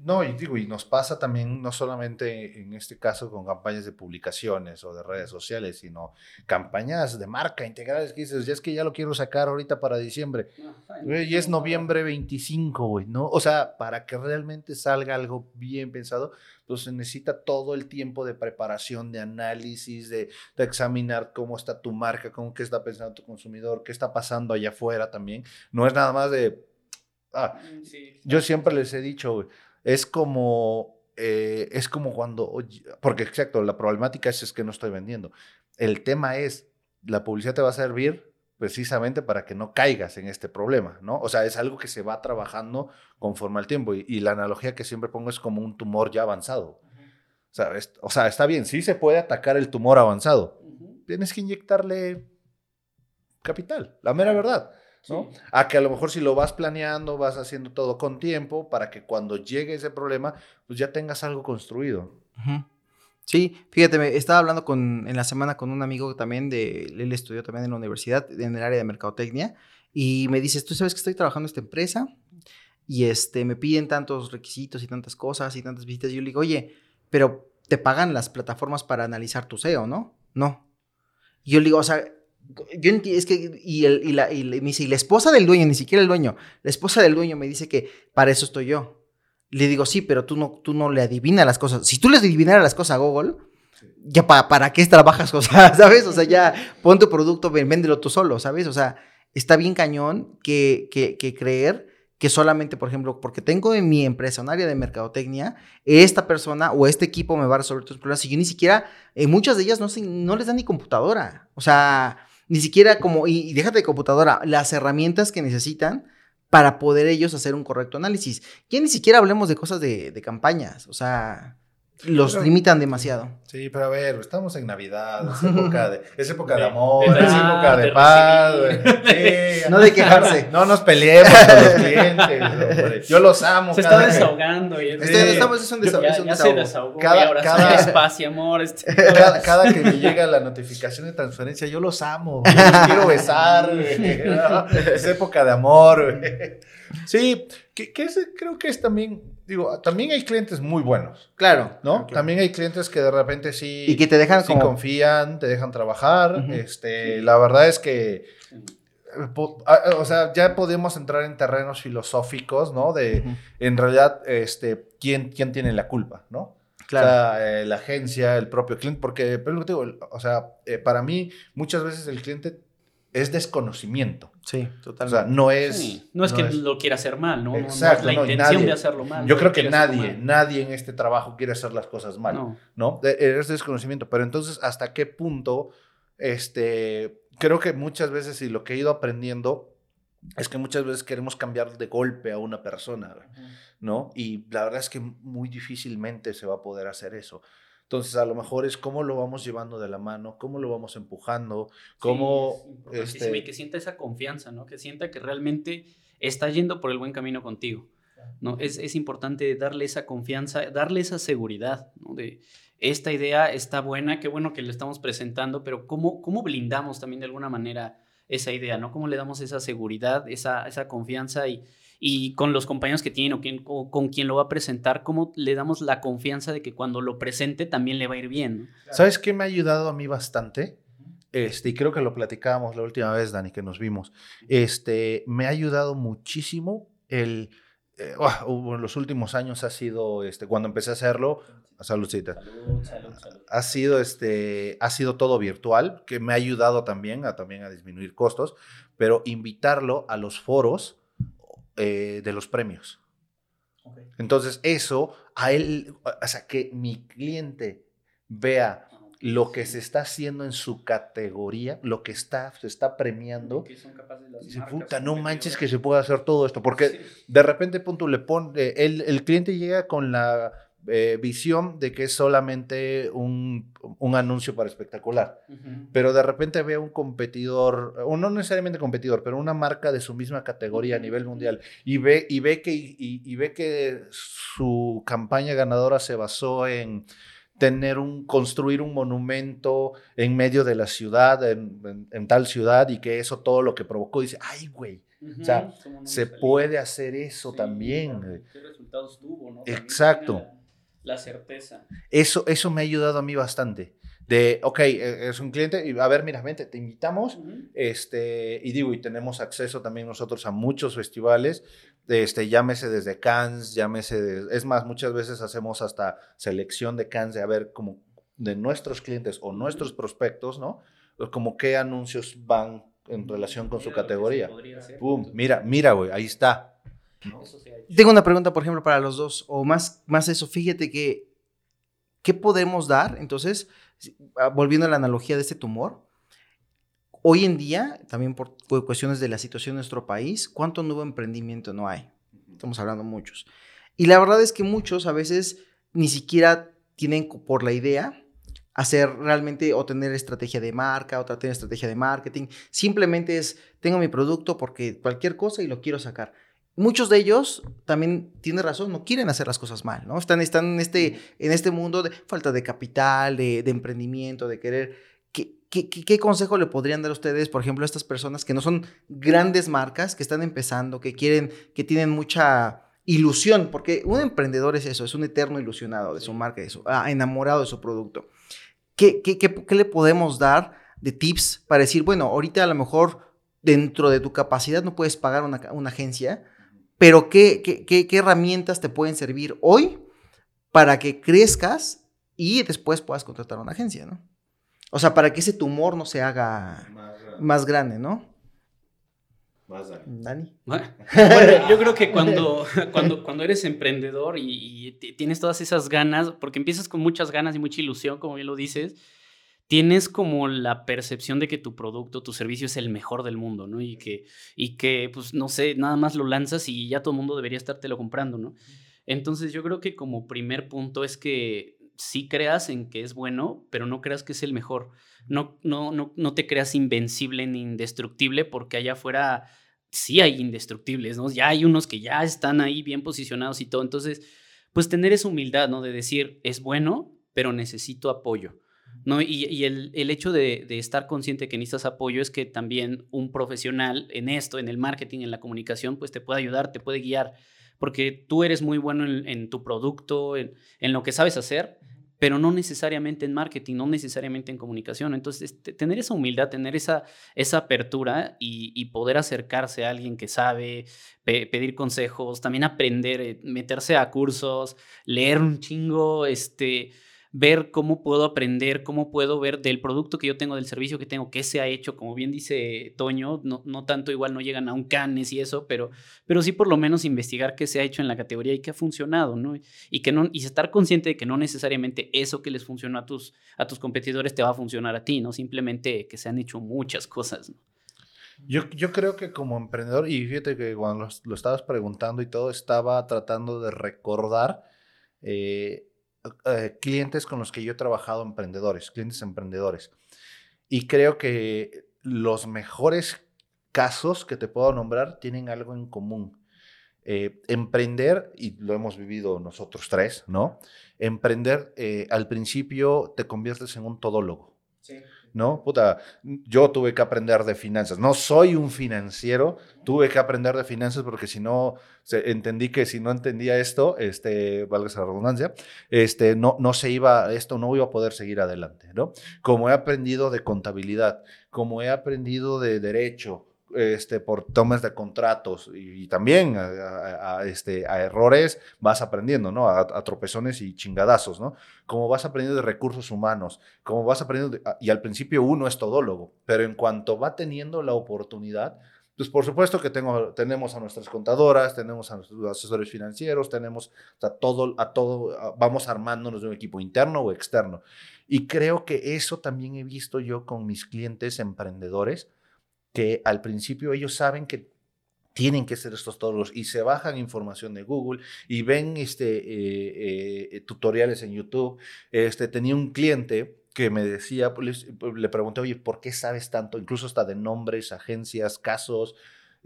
No, y digo, y nos pasa también, no solamente en este caso con campañas de publicaciones o de redes sociales, sino campañas de marca integrales que dices, ya es que ya lo quiero sacar ahorita para diciembre. y es noviembre 25, güey, ¿no? O sea, para que realmente salga algo bien pensado, pues se necesita todo el tiempo de preparación, de análisis, de, de examinar cómo está tu marca, cómo qué está pensando tu consumidor, qué está pasando allá afuera también. No es nada más de Ah, mm, yo siempre les he dicho, es como, eh, es como cuando, porque exacto, la problemática es, es que no estoy vendiendo. El tema es, la publicidad te va a servir precisamente para que no caigas en este problema, ¿no? O sea, es algo que se va trabajando conforme al tiempo y, la analogía que siempre pongo es como un tumor ya avanzado. o, sea, está bien, sí se puede atacar el tumor avanzado. Tienes que inyectarle capital, la mera verdad. ¿No? A que a lo mejor si lo vas planeando, vas haciendo todo con tiempo para que cuando llegue ese problema, pues ya tengas algo construido. Sí, fíjate, me estaba hablando con, en la semana con un amigo también, de, él estudió también en la universidad, en el área de mercadotecnia, y me dice, tú sabes que estoy trabajando en esta empresa y este, me piden tantos requisitos y tantas cosas y tantas visitas. Y yo le digo, oye, pero te pagan las plataformas para analizar tu SEO, ¿no? No. Y yo le digo, o sea, yo es que, y, el, y, la, y le- me dice, y la esposa del dueño, ni siquiera el dueño, la esposa del dueño me dice que para eso estoy yo. Le digo, sí, pero tú no, tú no le adivinas las cosas. Si tú les adivinaras las cosas a Google, ya para, ¿para qué trabajas? *laughs* O sea, ¿sabes? O sea, ya *laughs* pon tu producto, véndelo tú solo, ¿sabes? O sea, está bien cañón que, que, que creer que solamente, por ejemplo, porque tengo en mi empresa un área de mercadotecnia, esta persona o este equipo me va a resolver tus problemas. Y yo ni siquiera, en muchas de ellas no, sé, no les dan ni computadora. O sea, ni siquiera como, y, déjate de computadora, las herramientas que necesitan para poder ellos hacer un correcto análisis. Ya ni siquiera hablemos de cosas de, de campañas. O sea, los Pero- limitan demasiado. Sí, pero a ver, estamos en Navidad, es *laughs* época de, es época de amor, de es época de paz. *laughs* Sí, No de quejarse. No nos peleemos con los clientes, *laughs* hombre. Yo los amo. Se cada está desahogando. Y Sí. estamos- es un ya, es un ya se desahogo. desahogó Cada- y ahora cada- sí, espacio, amor. Este, Cada, cada que me llega la notificación de transferencia, yo los amo, los quiero besar, güey, ¿no? es época de amor. güey. Sí, que, creo que es también, digo, también hay clientes muy buenos, Claro. ¿no? Claro. También hay clientes que de repente sí, Y que te dejan sí como... confían, te dejan trabajar. Este, La verdad es que, eh, ah, o sea, ya podemos entrar en terrenos filosóficos, ¿no? De, en realidad, este, ¿quién, quién tiene la culpa, ¿no? Claro. O sea, eh, la agencia, el propio cliente, porque, pero lo que te digo, o sea, eh, para mí muchas veces el cliente es desconocimiento. Sí, O totalmente. sea, no es... Sí, No es que lo quiera hacer mal, ¿no? No- no Exacto, es la no, y intención nadie- de hacerlo mal. Yo no creo que nadie, nadie en este trabajo quiere hacer las cosas mal, ¿no? No. De- Es desconocimiento, pero entonces, ¿hasta qué punto? Este, creo que muchas veces, y lo que he ido aprendiendo, es que muchas veces queremos cambiar de golpe a una persona, ¿no? Y la verdad es que muy difícilmente se va a poder hacer eso. Entonces, a lo mejor es cómo lo vamos llevando de la mano, cómo lo vamos empujando, cómo... Sí, es este, Y que sienta esa confianza, ¿no? Que sienta que realmente está yendo por el buen camino contigo. ¿no? Es, es importante darle esa confianza, darle esa seguridad, ¿no? De esta idea está buena, qué bueno que le estamos presentando, pero ¿cómo, cómo blindamos también de alguna manera esa idea, ¿no? ¿Cómo le damos esa seguridad, esa, esa confianza y, y con los compañeros que tiene o, quien, o con quien lo va a presentar, cómo le damos la confianza de que cuando lo presente también le va a ir bien? ¿Sabes qué me ha ayudado a mí bastante? Este, y creo que lo platicábamos la última vez, Dani, que nos vimos. Este, me ha ayudado muchísimo el... eh, hubo en los últimos años ha sido, este, cuando empecé a hacerlo, saludcita, Salud, salud, salud. ha sido, este, ha sido todo virtual, que me ha ayudado también a, también a disminuir costos, pero invitarlo a los foros eh, de los premios. Entonces, eso, a él, o sea, que mi cliente vea lo que se está haciendo en su categoría, lo que está, se está premiando. Que son capaces las Dice, puta, no manches competidoras". que se puede hacer todo esto, porque Sí. de repente, punto, le pone, el, el cliente llega con la eh, visión de que es solamente un, un anuncio para espectacular, pero de repente ve un competidor, o no necesariamente competidor, pero una marca de su misma categoría a nivel mundial y ve, y ve, que, y, y ve que su campaña ganadora se basó en tener un, construir un monumento en medio de la ciudad, en, en- en tal ciudad, y que eso todo lo que provocó, dice, ay, güey, Ujú, sea, ¿cómo no se puede hacer eso Sí, también. güey. ¿Qué resultados tuvo, no? También Exacto. La, certeza. Eso, eso me ha ayudado a mí bastante. De, ok, eh, es un cliente, y a ver, mira, vente, te invitamos, este, y digo, y tenemos acceso también nosotros a muchos festivales, este, llámese desde Cannes, llámese, de- es más, muchas veces hacemos hasta selección de Cannes de a ver como de nuestros clientes o nuestros prospectos, ¿no? Como qué anuncios van en relación con su Mira categoría. Pum, mira, mira, güey, ahí está. Eso se ha hecho. Tengo una pregunta, por ejemplo, para los dos, o más, más eso, fíjate que, ¿qué podemos dar? Entonces, ah, volviendo a la analogía de este tumor, hoy en día, también por cu- cuestiones de la situación de nuestro país, ¿cuánto nuevo emprendimiento no hay? Estamos hablando muchos. Y la verdad es que muchos a veces ni siquiera tienen por la idea hacer realmente o tener estrategia de marca o tener estrategia de marketing. Simplemente es, tengo mi producto porque cualquier cosa y lo quiero sacar. Muchos de ellos también tienen razón, no quieren hacer las cosas mal, ¿no? Están, están en, este, en este mundo de falta de capital, de, de emprendimiento, de querer. ¿Qué, qué, qué- consejo le podrían dar a ustedes, por ejemplo, a estas personas que no son grandes marcas, que están empezando, que quieren, que tienen mucha ilusión? Porque un emprendedor es eso, es un eterno ilusionado de su marca, de su, ah, enamorado de su producto. ¿Qué, qué, qué, qué le podemos dar de tips para decir, bueno, ahorita a lo mejor dentro de tu capacidad no puedes pagar una, una agencia, pero ¿qué, qué, qué, herramientas te pueden servir hoy para que crezcas y después puedas contratar una agencia, ¿no? O sea, para que ese tumor no se haga más grande, ¿no? Más Dani. Bueno, *laughs* yo creo que cuando, cuando, cuando eres emprendedor y, tienes todas esas ganas, porque empiezas con muchas ganas y mucha ilusión, como bien lo dices, tienes como la percepción de que tu producto, tu servicio es el mejor del mundo, ¿no? Y que, y que pues, no sé, nada más lo lanzas y ya todo el mundo debería estártelo comprando, ¿no? Entonces yo creo que como primer punto es que sí creas en que es bueno, pero no creas que es el mejor. No, no, no, no te creas invencible ni indestructible porque allá afuera sí hay indestructibles, ¿no? Ya hay unos que ya están ahí bien posicionados y todo. Entonces, pues tener esa humildad, ¿no? De decir, es bueno, pero necesito apoyo. ¿No? Y, el, hecho de, estar consciente que necesitas apoyo es que también un profesional en esto, en el marketing, en la comunicación, pues te puede ayudar, te puede guiar, porque tú eres muy bueno en, tu producto, en, lo que sabes hacer, pero no necesariamente en marketing, no necesariamente en comunicación. Entonces, tener esa humildad, tener esa, esa apertura y, poder acercarse a alguien que sabe, pedir consejos, también aprender, eh, meterse a cursos, leer un chingo, este ver cómo puedo aprender, cómo puedo ver del producto que yo tengo, del servicio que tengo, qué se ha hecho, como bien dice Toño, no, no tanto igual no llegan a un canes y eso, pero, pero sí por lo menos investigar qué se ha hecho en la categoría y qué ha funcionado, ¿no? Y, que no, y estar consciente de que no necesariamente eso que les funcionó a tus, a tus competidores te va a funcionar a ti, ¿no? Simplemente que se han hecho muchas cosas, Yo, yo, creo que como emprendedor, y fíjate que cuando lo, estabas preguntando y todo, estaba tratando de recordar eh, eh, clientes con los que yo he trabajado, emprendedores, clientes emprendedores. Y creo que los mejores casos que te puedo nombrar tienen algo en común. Eh, emprender, y lo hemos vivido nosotros tres, ¿no? Emprender, eh, al principio te conviertes en un todólogo. Sí. ¿No? Puta, yo tuve que aprender de finanzas. No soy un financiero, tuve que aprender de finanzas porque si no, entendí que si no entendía esto, este, valga esa redundancia, este, no, no se iba, esto no iba a poder seguir adelante, ¿no? Como he aprendido de contabilidad, como he aprendido de derecho, este, por tomas de contratos y, también a, este, a errores vas aprendiendo, ¿no? A, tropezones y chingadazos, ¿no? Como vas aprendiendo de recursos humanos, como vas aprendiendo, y al principio uno es todólogo, pero en cuanto va teniendo la oportunidad, pues por supuesto que tengo, tenemos a nuestras contadoras, tenemos a nuestros asesores financieros, tenemos a todo, a todo, vamos armándonos de un equipo interno o externo. Y creo que eso también he visto yo con mis clientes emprendedores, que al principio ellos saben que tienen que ser estos todos y se bajan información de Google y ven este, eh, eh, tutoriales en YouTube. Este, tenía un cliente que me decía, pues, le pregunté, oye, ¿por qué sabes tanto? Incluso hasta de nombres, agencias, casos,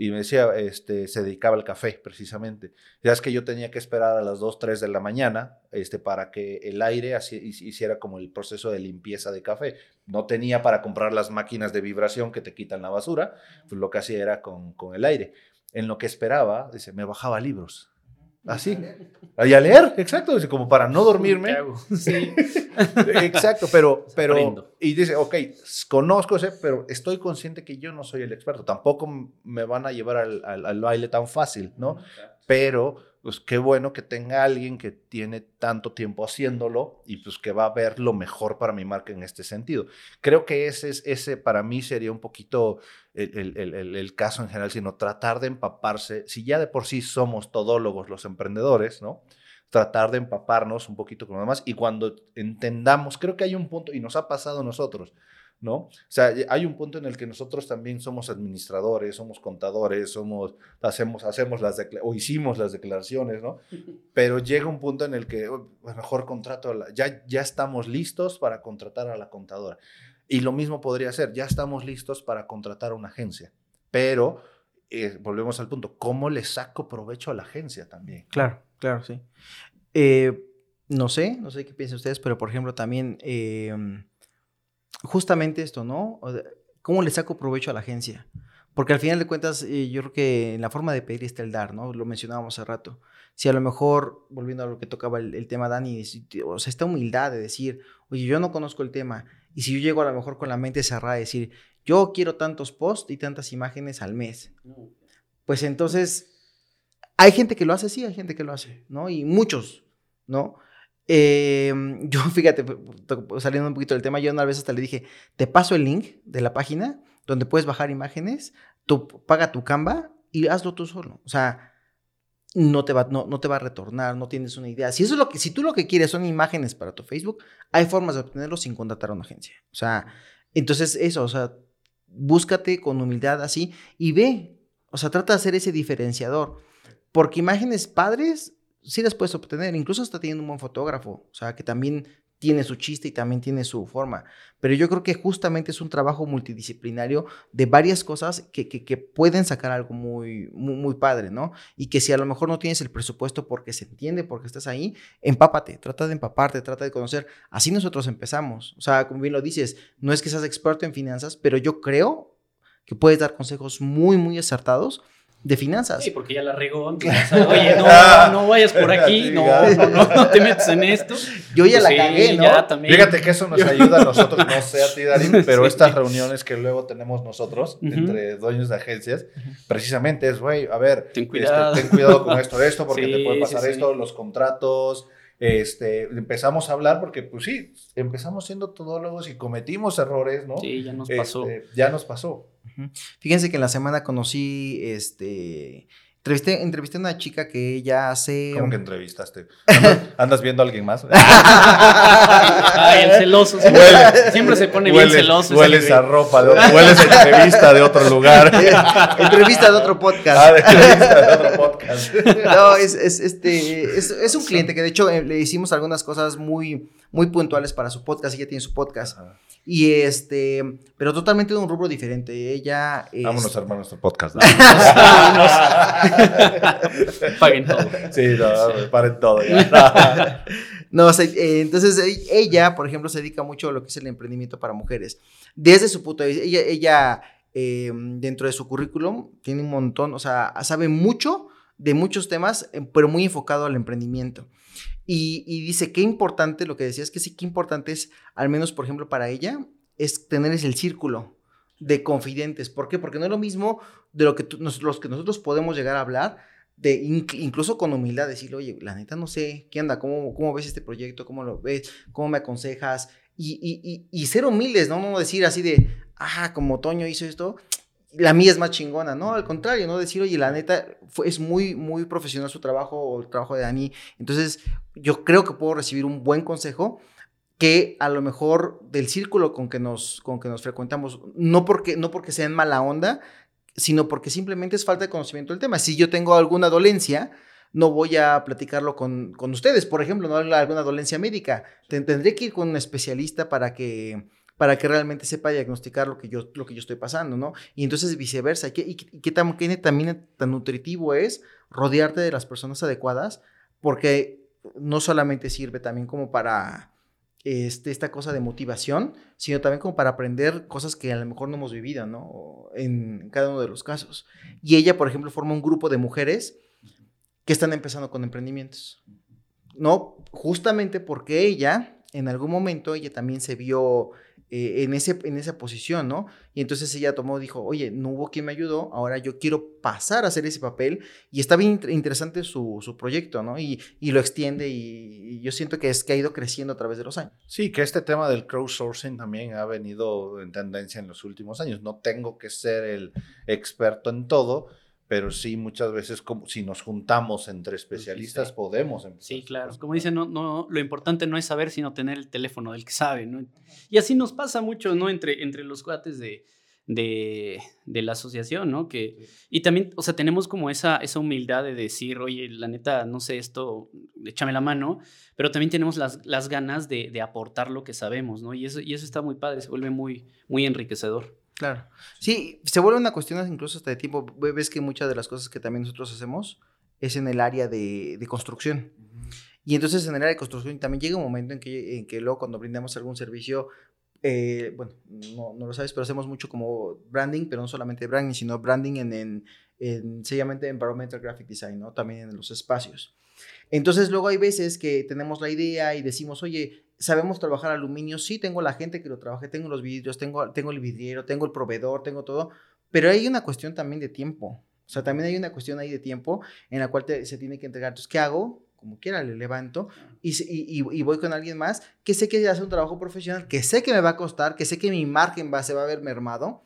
y me decía, este, se dedicaba al café precisamente. Ya es que yo tenía que esperar a las 2, 3 de la mañana este, para que el aire hiciera como el proceso de limpieza de café. No tenía para comprar las máquinas de vibración que te quitan la basura, pues lo que hacía era con, con el aire. En lo que esperaba, dice, me bajaba libros. Así. Y a leer, exacto, como para no dormirme. *laughs* Sí. exacto, pero, *laughs* pero, y dice, ok, conozco ese, pero estoy consciente que yo no soy el experto. Tampoco me van a llevar al, al baile tan fácil, ¿no? Pero pues qué bueno que tenga alguien que tiene tanto tiempo haciéndolo y pues que va a ver lo mejor para mi marca en este sentido. Creo que ese, es, ese para mí sería un poquito el, el, el, caso en general, sino tratar de empaparse, si ya de por sí somos todólogos los emprendedores, ¿no? Tratar de empaparnos un poquito con lo demás y cuando entendamos, creo que hay un punto, y nos ha pasado a nosotros, ¿no? O sea, hay un punto en el que nosotros también somos administradores, somos contadores, somos, hacemos, hacemos las o hicimos las declaraciones, ¿no? *laughs* Pero llega un punto en el que oh, pues, mejor contrato, ya, ya estamos listos para contratar a la contadora. Y lo mismo podría ser, ya estamos listos para contratar a una agencia, pero eh, volvemos al punto, ¿cómo le saco provecho a la agencia también? Claro, claro, sí. Eh, no sé, no sé qué piensan ustedes, pero por ejemplo también... Eh, justamente esto, ¿no? ¿Cómo le saco provecho a la agencia? Porque al final de cuentas, eh, yo creo que en la forma de pedir está el dar, ¿no? Lo mencionábamos hace rato. Si a lo mejor, volviendo a lo que tocaba el, tema Dani, o sea, esta humildad de decir, oye, yo no conozco el tema, y si yo llego a lo mejor con la mente cerrada, decir, yo quiero tantos posts y tantas imágenes al mes, pues entonces hay gente que lo hace, sí, hay gente que lo hace, ¿no? Y muchos, ¿no? Em, yo, *laughs* fíjate, saliendo un poquito del tema, yo una vez hasta le dije, te paso el link de la página donde puedes bajar imágenes, tú paga tu Canva y hazlo tú solo. O sea, no te va, no, no, te va a retornar, no tienes una idea. Si eso es lo que, si tú lo que quieres son imágenes para tu Facebook, hay formas de obtenerlo sin contratar a una agencia. O sea, entonces eso, o sea, búscate con humildad así y ve, o sea, trata de hacer ese diferenciador. Porque imágenes padres sí las puedes obtener, incluso hasta teniendo un buen fotógrafo, o sea, que también tiene su chiste y también tiene su forma. Pero yo creo que justamente es un trabajo multidisciplinario de varias cosas que, que, pueden sacar algo muy, muy, muy, padre, ¿no? Y que si a lo mejor no tienes el presupuesto porque se entiende, porque estás ahí, empápate, trata de empaparte, trata de conocer. Así nosotros empezamos. O sea, como bien lo dices, no es que seas experto en finanzas, pero yo creo que puedes dar consejos muy, muy acertados de finanzas. Sí, porque ya la regó. Oye, no, *laughs* no vayas por aquí, no, no, no, te metes en esto. Yo ya la cagué, ¿no? Fíjate que eso nos ayuda a nosotros, no sé a ti, Darín, *laughs* pero estas reuniones que luego tenemos nosotros, entre dueños de agencias, precisamente es, güey, a ver, ten cuidado. Este, ten cuidado con esto, esto, porque *laughs* te puede pasar esto, los contratos, este, empezamos a hablar porque, pues sí, empezamos siendo todólogos y cometimos errores, ¿no? Sí, ya nos pasó. Este, ya nos pasó. Fíjense que en la semana conocí, este, Entrevisté, entrevisté a una chica que ella hace. ¿Cómo que entrevistaste? *laughs* ¿Andas, viendo a alguien más? *laughs* Ay, el celoso. Siempre, se pone bien celoso. Hueles a ropa, hueles a entrevista de otro lugar. *laughs* entrevista de otro podcast. Ah, de entrevista de otro podcast. No, es, es este, es, es, un cliente que de hecho eh, le hicimos algunas cosas muy, muy puntuales para su podcast. Ella tiene su podcast. Y este, pero totalmente de un rubro diferente. Ella. Es... Vámonos a armar nuestro podcast. *laughs* Paguen todo. Sí, no, paren todo. *laughs* no, eh, entonces e, ella, por ejemplo, se dedica mucho a lo que es el emprendimiento para mujeres. Desde su punto de vista, ella, ella eh, dentro de su currículum, tiene un montón, o sea, sabe mucho de muchos temas, eh, pero muy enfocado al emprendimiento. Y, dice, qué importante, lo que decía es que sí, qué importante es, al menos por ejemplo para ella, es tener ese círculo de confidentes. ¿Por qué? Porque no es lo mismo de lo que los que nosotros podemos llegar a hablar, de incluso con humildad, decirle, oye, la neta no sé, ¿qué anda? ¿Cómo, cómo ves este proyecto? ¿Cómo lo ves? ¿Cómo me aconsejas? Y, y, y, ser humildes, ¿no? No decir así de, ah, como Toño hizo esto, la mía es más chingona, ¿no? Al contrario, ¿no? Decir, oye, la neta, fue, es muy, muy profesional su trabajo o el trabajo de Dani. Entonces, yo creo que puedo recibir un buen consejo que a lo mejor del círculo con que nos, con que nos frecuentamos, no porque, no porque sea en mala onda, sino porque simplemente es falta de conocimiento del tema. Si yo tengo alguna dolencia, no voy a platicarlo con, con ustedes, por ejemplo, no alguna dolencia médica. Tendré que ir con un especialista para que para que realmente sepa diagnosticar lo que yo, lo que yo estoy pasando, ¿no? Y entonces viceversa. ¿Y qué, y qué también tan nutritivo es rodearte de las personas adecuadas? Porque no solamente sirve también como para este, esta cosa de motivación, sino también como para aprender cosas que a lo mejor no hemos vivido, ¿no? En cada uno de los casos. Y ella, por ejemplo, forma un grupo de mujeres que están empezando con emprendimientos, ¿no? Justamente porque ella, en algún momento, ella también se vio eh, en, ese, en esa posición, ¿no? Y entonces ella tomó, dijo, oye, no hubo quien me ayudó, ahora yo quiero pasar a hacer ese papel y está bien interesante su, su proyecto, ¿no? Y, y lo extiende y, yo siento que es que ha ido creciendo a través de los años. Sí, que este tema del crowdsourcing también ha venido en tendencia en los últimos años. No tengo que ser el experto en todo, pero sí muchas veces como si nos juntamos entre especialistas podemos empezar. Sí, claro. Como dicen, no, no, lo importante no es saber, sino tener el teléfono del que sabe, ¿no? Y así nos pasa mucho, ¿no? Entre, entre los cuates de, de, de la asociación, ¿no? Que, y también, o sea, tenemos como esa, esa humildad de decir, oye, la neta, no sé esto, échame la mano, pero también tenemos las, las ganas de, de aportar lo que sabemos, ¿no? Y eso, y eso está muy padre, se vuelve muy, muy enriquecedor. Claro. Sí, se vuelve una cuestión incluso hasta de tiempo. Ves que muchas de las cosas que también nosotros hacemos es en el área de, construcción. Y entonces en el área de construcción también llega un momento en que, en que luego cuando brindamos algún servicio, eh, bueno, no, no, lo sabes, pero hacemos mucho como branding, pero no solamente branding, sino branding en, en, en sencillamente environmental graphic design, ¿no? También en los espacios. Entonces luego hay veces que tenemos la idea y decimos, oye, sabemos trabajar aluminio, sí, tengo la gente que lo trabaje, tengo los vidrios, tengo, el vidriero, tengo el proveedor, tengo todo, pero hay una cuestión también de tiempo. O sea, también hay una cuestión ahí de tiempo en la cual se tiene que entregar. Entonces, ¿qué hago? Como quiera, le levanto y, voy con alguien más que sé que hace un trabajo profesional, que sé que me va a costar, que sé que mi margen va, se va a ver mermado,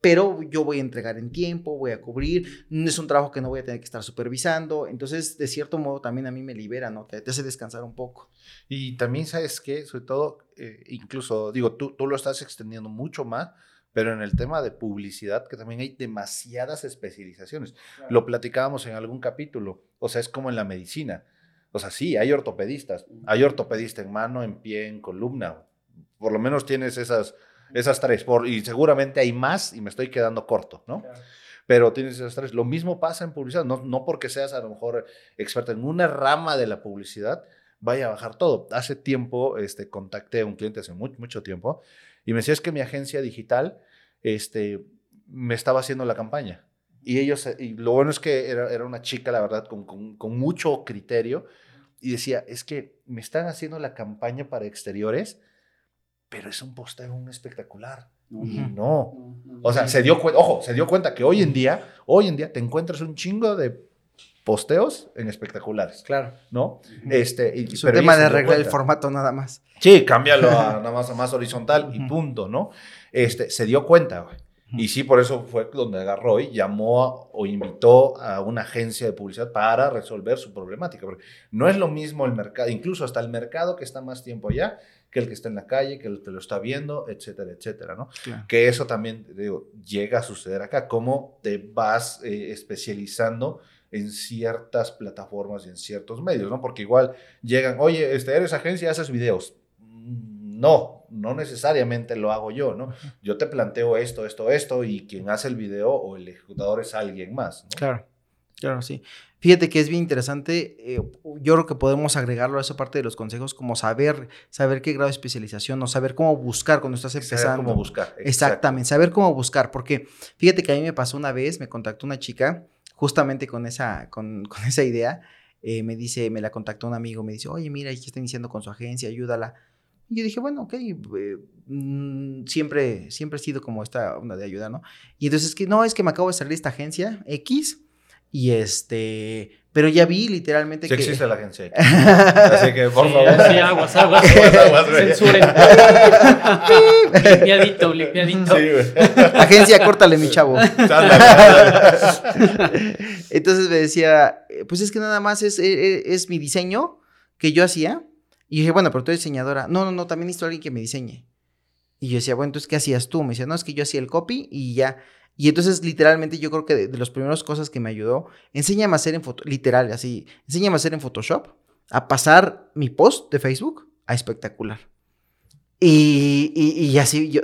pero yo voy a entregar en tiempo, voy a cubrir, no es un trabajo que no voy a tener que estar supervisando, entonces de cierto modo también a mí me libera, ¿no? Te, te hace descansar un poco. Y también sabes que, sobre todo, eh, incluso, digo, tú, tú lo estás extendiendo mucho más, pero en el tema de publicidad, que también hay demasiadas especializaciones. Lo platicábamos en algún capítulo, o sea, es como en la medicina. O sea, sí, hay ortopedistas, hay ortopedista en mano, en pie, en columna. Por lo menos tienes esas esas tres, por, y seguramente hay más y me estoy quedando corto, ¿no? Pero tienes esas tres. Lo mismo pasa en publicidad, no, no porque seas a lo mejor experto en una rama de la publicidad, vaya a bajar todo. Hace tiempo este, contacté a un cliente, hace mucho, mucho tiempo, y me decía, es que mi agencia digital este, me estaba haciendo la campaña. Y ellos, y lo bueno es que era, era una chica, la verdad, con, con, con mucho criterio, y decía, es que me están haciendo la campaña para exteriores, pero es un posteo un espectacular. Y no. O sea, se dio cuenta, ojo, se dio cuenta que hoy en día, hoy en día te encuentras un chingo de posteos en espectaculares. Claro. ¿No? Este, y, es un tema de arreglar el formato nada más. Sí, cámbialo a *laughs* nada más, a más horizontal y punto, ¿no? Este, se dio cuenta, güey. Y sí, por eso fue donde agarró y llamó o invitó a una agencia de publicidad para resolver su problemática. Porque no es lo mismo el mercado, incluso hasta el mercado que está más tiempo allá, que el que está en la calle, que el que lo está viendo, etcétera, etcétera, ¿no? Que eso también, digo, llega a suceder acá, cómo te vas eh, especializando en ciertas plataformas y en ciertos medios, ¿no? Porque igual llegan, oye, este, eres agencia, haces videos. Mm, no, no necesariamente lo hago yo, ¿no? Yo te planteo esto, esto, esto, y quien hace el video o el ejecutador es alguien más, ¿no? Claro, claro, sí. Fíjate que es bien interesante. Eh, yo creo que podemos agregarlo a esa parte de los consejos, como saber, saber qué grado de especialización o saber cómo buscar cuando estás empezando. Saber cómo buscar. Exactamente, saber cómo buscar. Porque fíjate que a mí me pasó una vez, me contactó una chica justamente con esa, con, *laughs* con esa idea. Eh, me dice, me la contactó un amigo, me dice, oye, mira, ¿qué está iniciando con su agencia? Ayúdala. Y yo dije, bueno, ok, eh, mm, siempre, siempre he sido como esta onda de ayuda, ¿no? Y entonces, que no, es que me acabo de salir de esta agencia X y este, pero ya vi literalmente sí que... existe la agencia. *laughs* Así que, por favor. Sí, aguas, aguas. *laughs* aguas, Censuren. *laughs* limpiadito, limpiadito. Sí, agencia, córtale, mi chavo. Entonces me decía, pues es que nada más es, es, es, mi diseño que yo hacía. Y dije, bueno, pero tú eres diseñadora. No, no, no, también necesito a alguien que me diseñe. Y yo decía, bueno, entonces, ¿qué hacías tú? Me decía, no, es que yo hacía el copy y ya. Y entonces, literalmente, yo creo que de, las primeras cosas que me ayudó, enséñame a hacer en foto, literal, así, enséñame a hacer en Photoshop, a pasar mi post de Facebook a espectacular. Y, y, así, yo,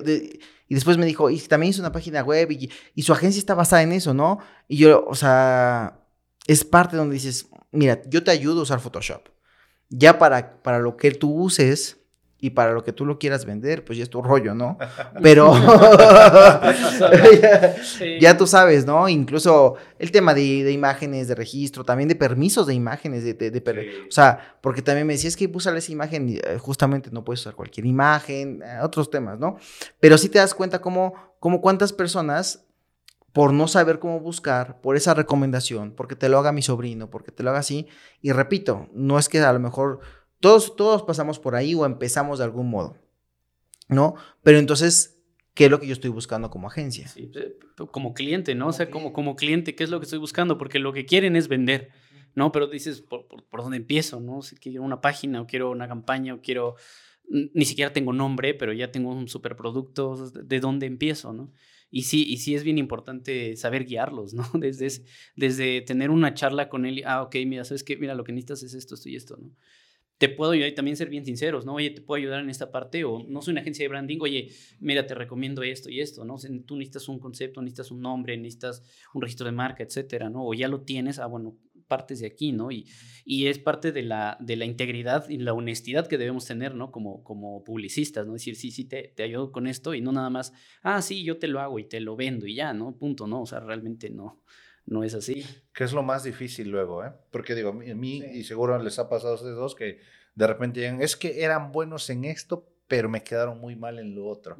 y después me dijo, y también hizo una página web y, y, su agencia está basada en eso, ¿no? Y yo, o sea, es parte donde dices, mira, yo te ayudo a usar Photoshop. Ya para, para lo que tú uses, y para lo que tú lo quieras vender, pues ya es tu rollo, ¿no? *laughs* Pero *laughs* *laughs* ya, tú sabes, ¿no? Incluso el tema de, de, imágenes, de registro, también de permisos de imágenes, de, de, o sea, porque también me decías que usar esa imagen, eh, justamente no puedes usar cualquier imagen, eh, otros temas, ¿no? Pero sí te das cuenta cómo, cómo cuántas personas por no saber cómo buscar, por esa recomendación, porque te lo haga mi sobrino, porque te lo haga así, y repito, no es que a lo mejor todos, todos pasamos por ahí o empezamos de algún modo, ¿no? Pero entonces, ¿qué es lo que yo estoy buscando como agencia? Sí, como cliente, ¿no? O sea, como, como cliente, ¿qué es lo que estoy buscando? Porque lo que quieren es vender, ¿no? Pero dices, ¿por, por, dónde empiezo? ¿No? Si quiero una página o quiero una campaña o quiero... Ni siquiera tengo nombre, pero ya tengo un superproducto. ¿De dónde empiezo, no? Y sí, y sí es bien importante saber guiarlos, ¿no? *laughs* Desde, desde tener una charla con él, ah, ok, mira, ¿sabes qué? Mira, lo que necesitas es esto, esto y esto, ¿no? Te puedo ayudar y también ser bien sinceros, ¿no? Oye, te puedo ayudar en esta parte o no soy una agencia de branding, oye, mira, te recomiendo esto y esto, ¿no? tú necesitas un concepto, necesitas un nombre, necesitas un registro de marca, etcétera, ¿no? O ya lo tienes, ah, bueno, partes de aquí, ¿no? Y, y es parte de la, de la integridad y la honestidad que debemos tener, ¿no? Como, como publicistas, ¿no? Decir, sí, sí, te, te ayudo con esto y no nada más, ah, sí, yo te lo hago y te lo vendo y ya, ¿no? Punto, ¿no? O sea, realmente no, no es así. Que es lo más difícil luego, ¿eh? Porque digo, a mí, y seguro les ha pasado a ustedes dos, que de repente digan, es que eran buenos en esto, pero me quedaron muy mal en lo otro,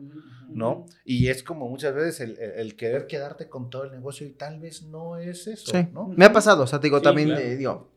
¿no? Y es como muchas veces el, querer quedarte con todo el negocio y tal vez no es eso, ¿no? Me ha pasado, o sea, te digo, también, eh, digo,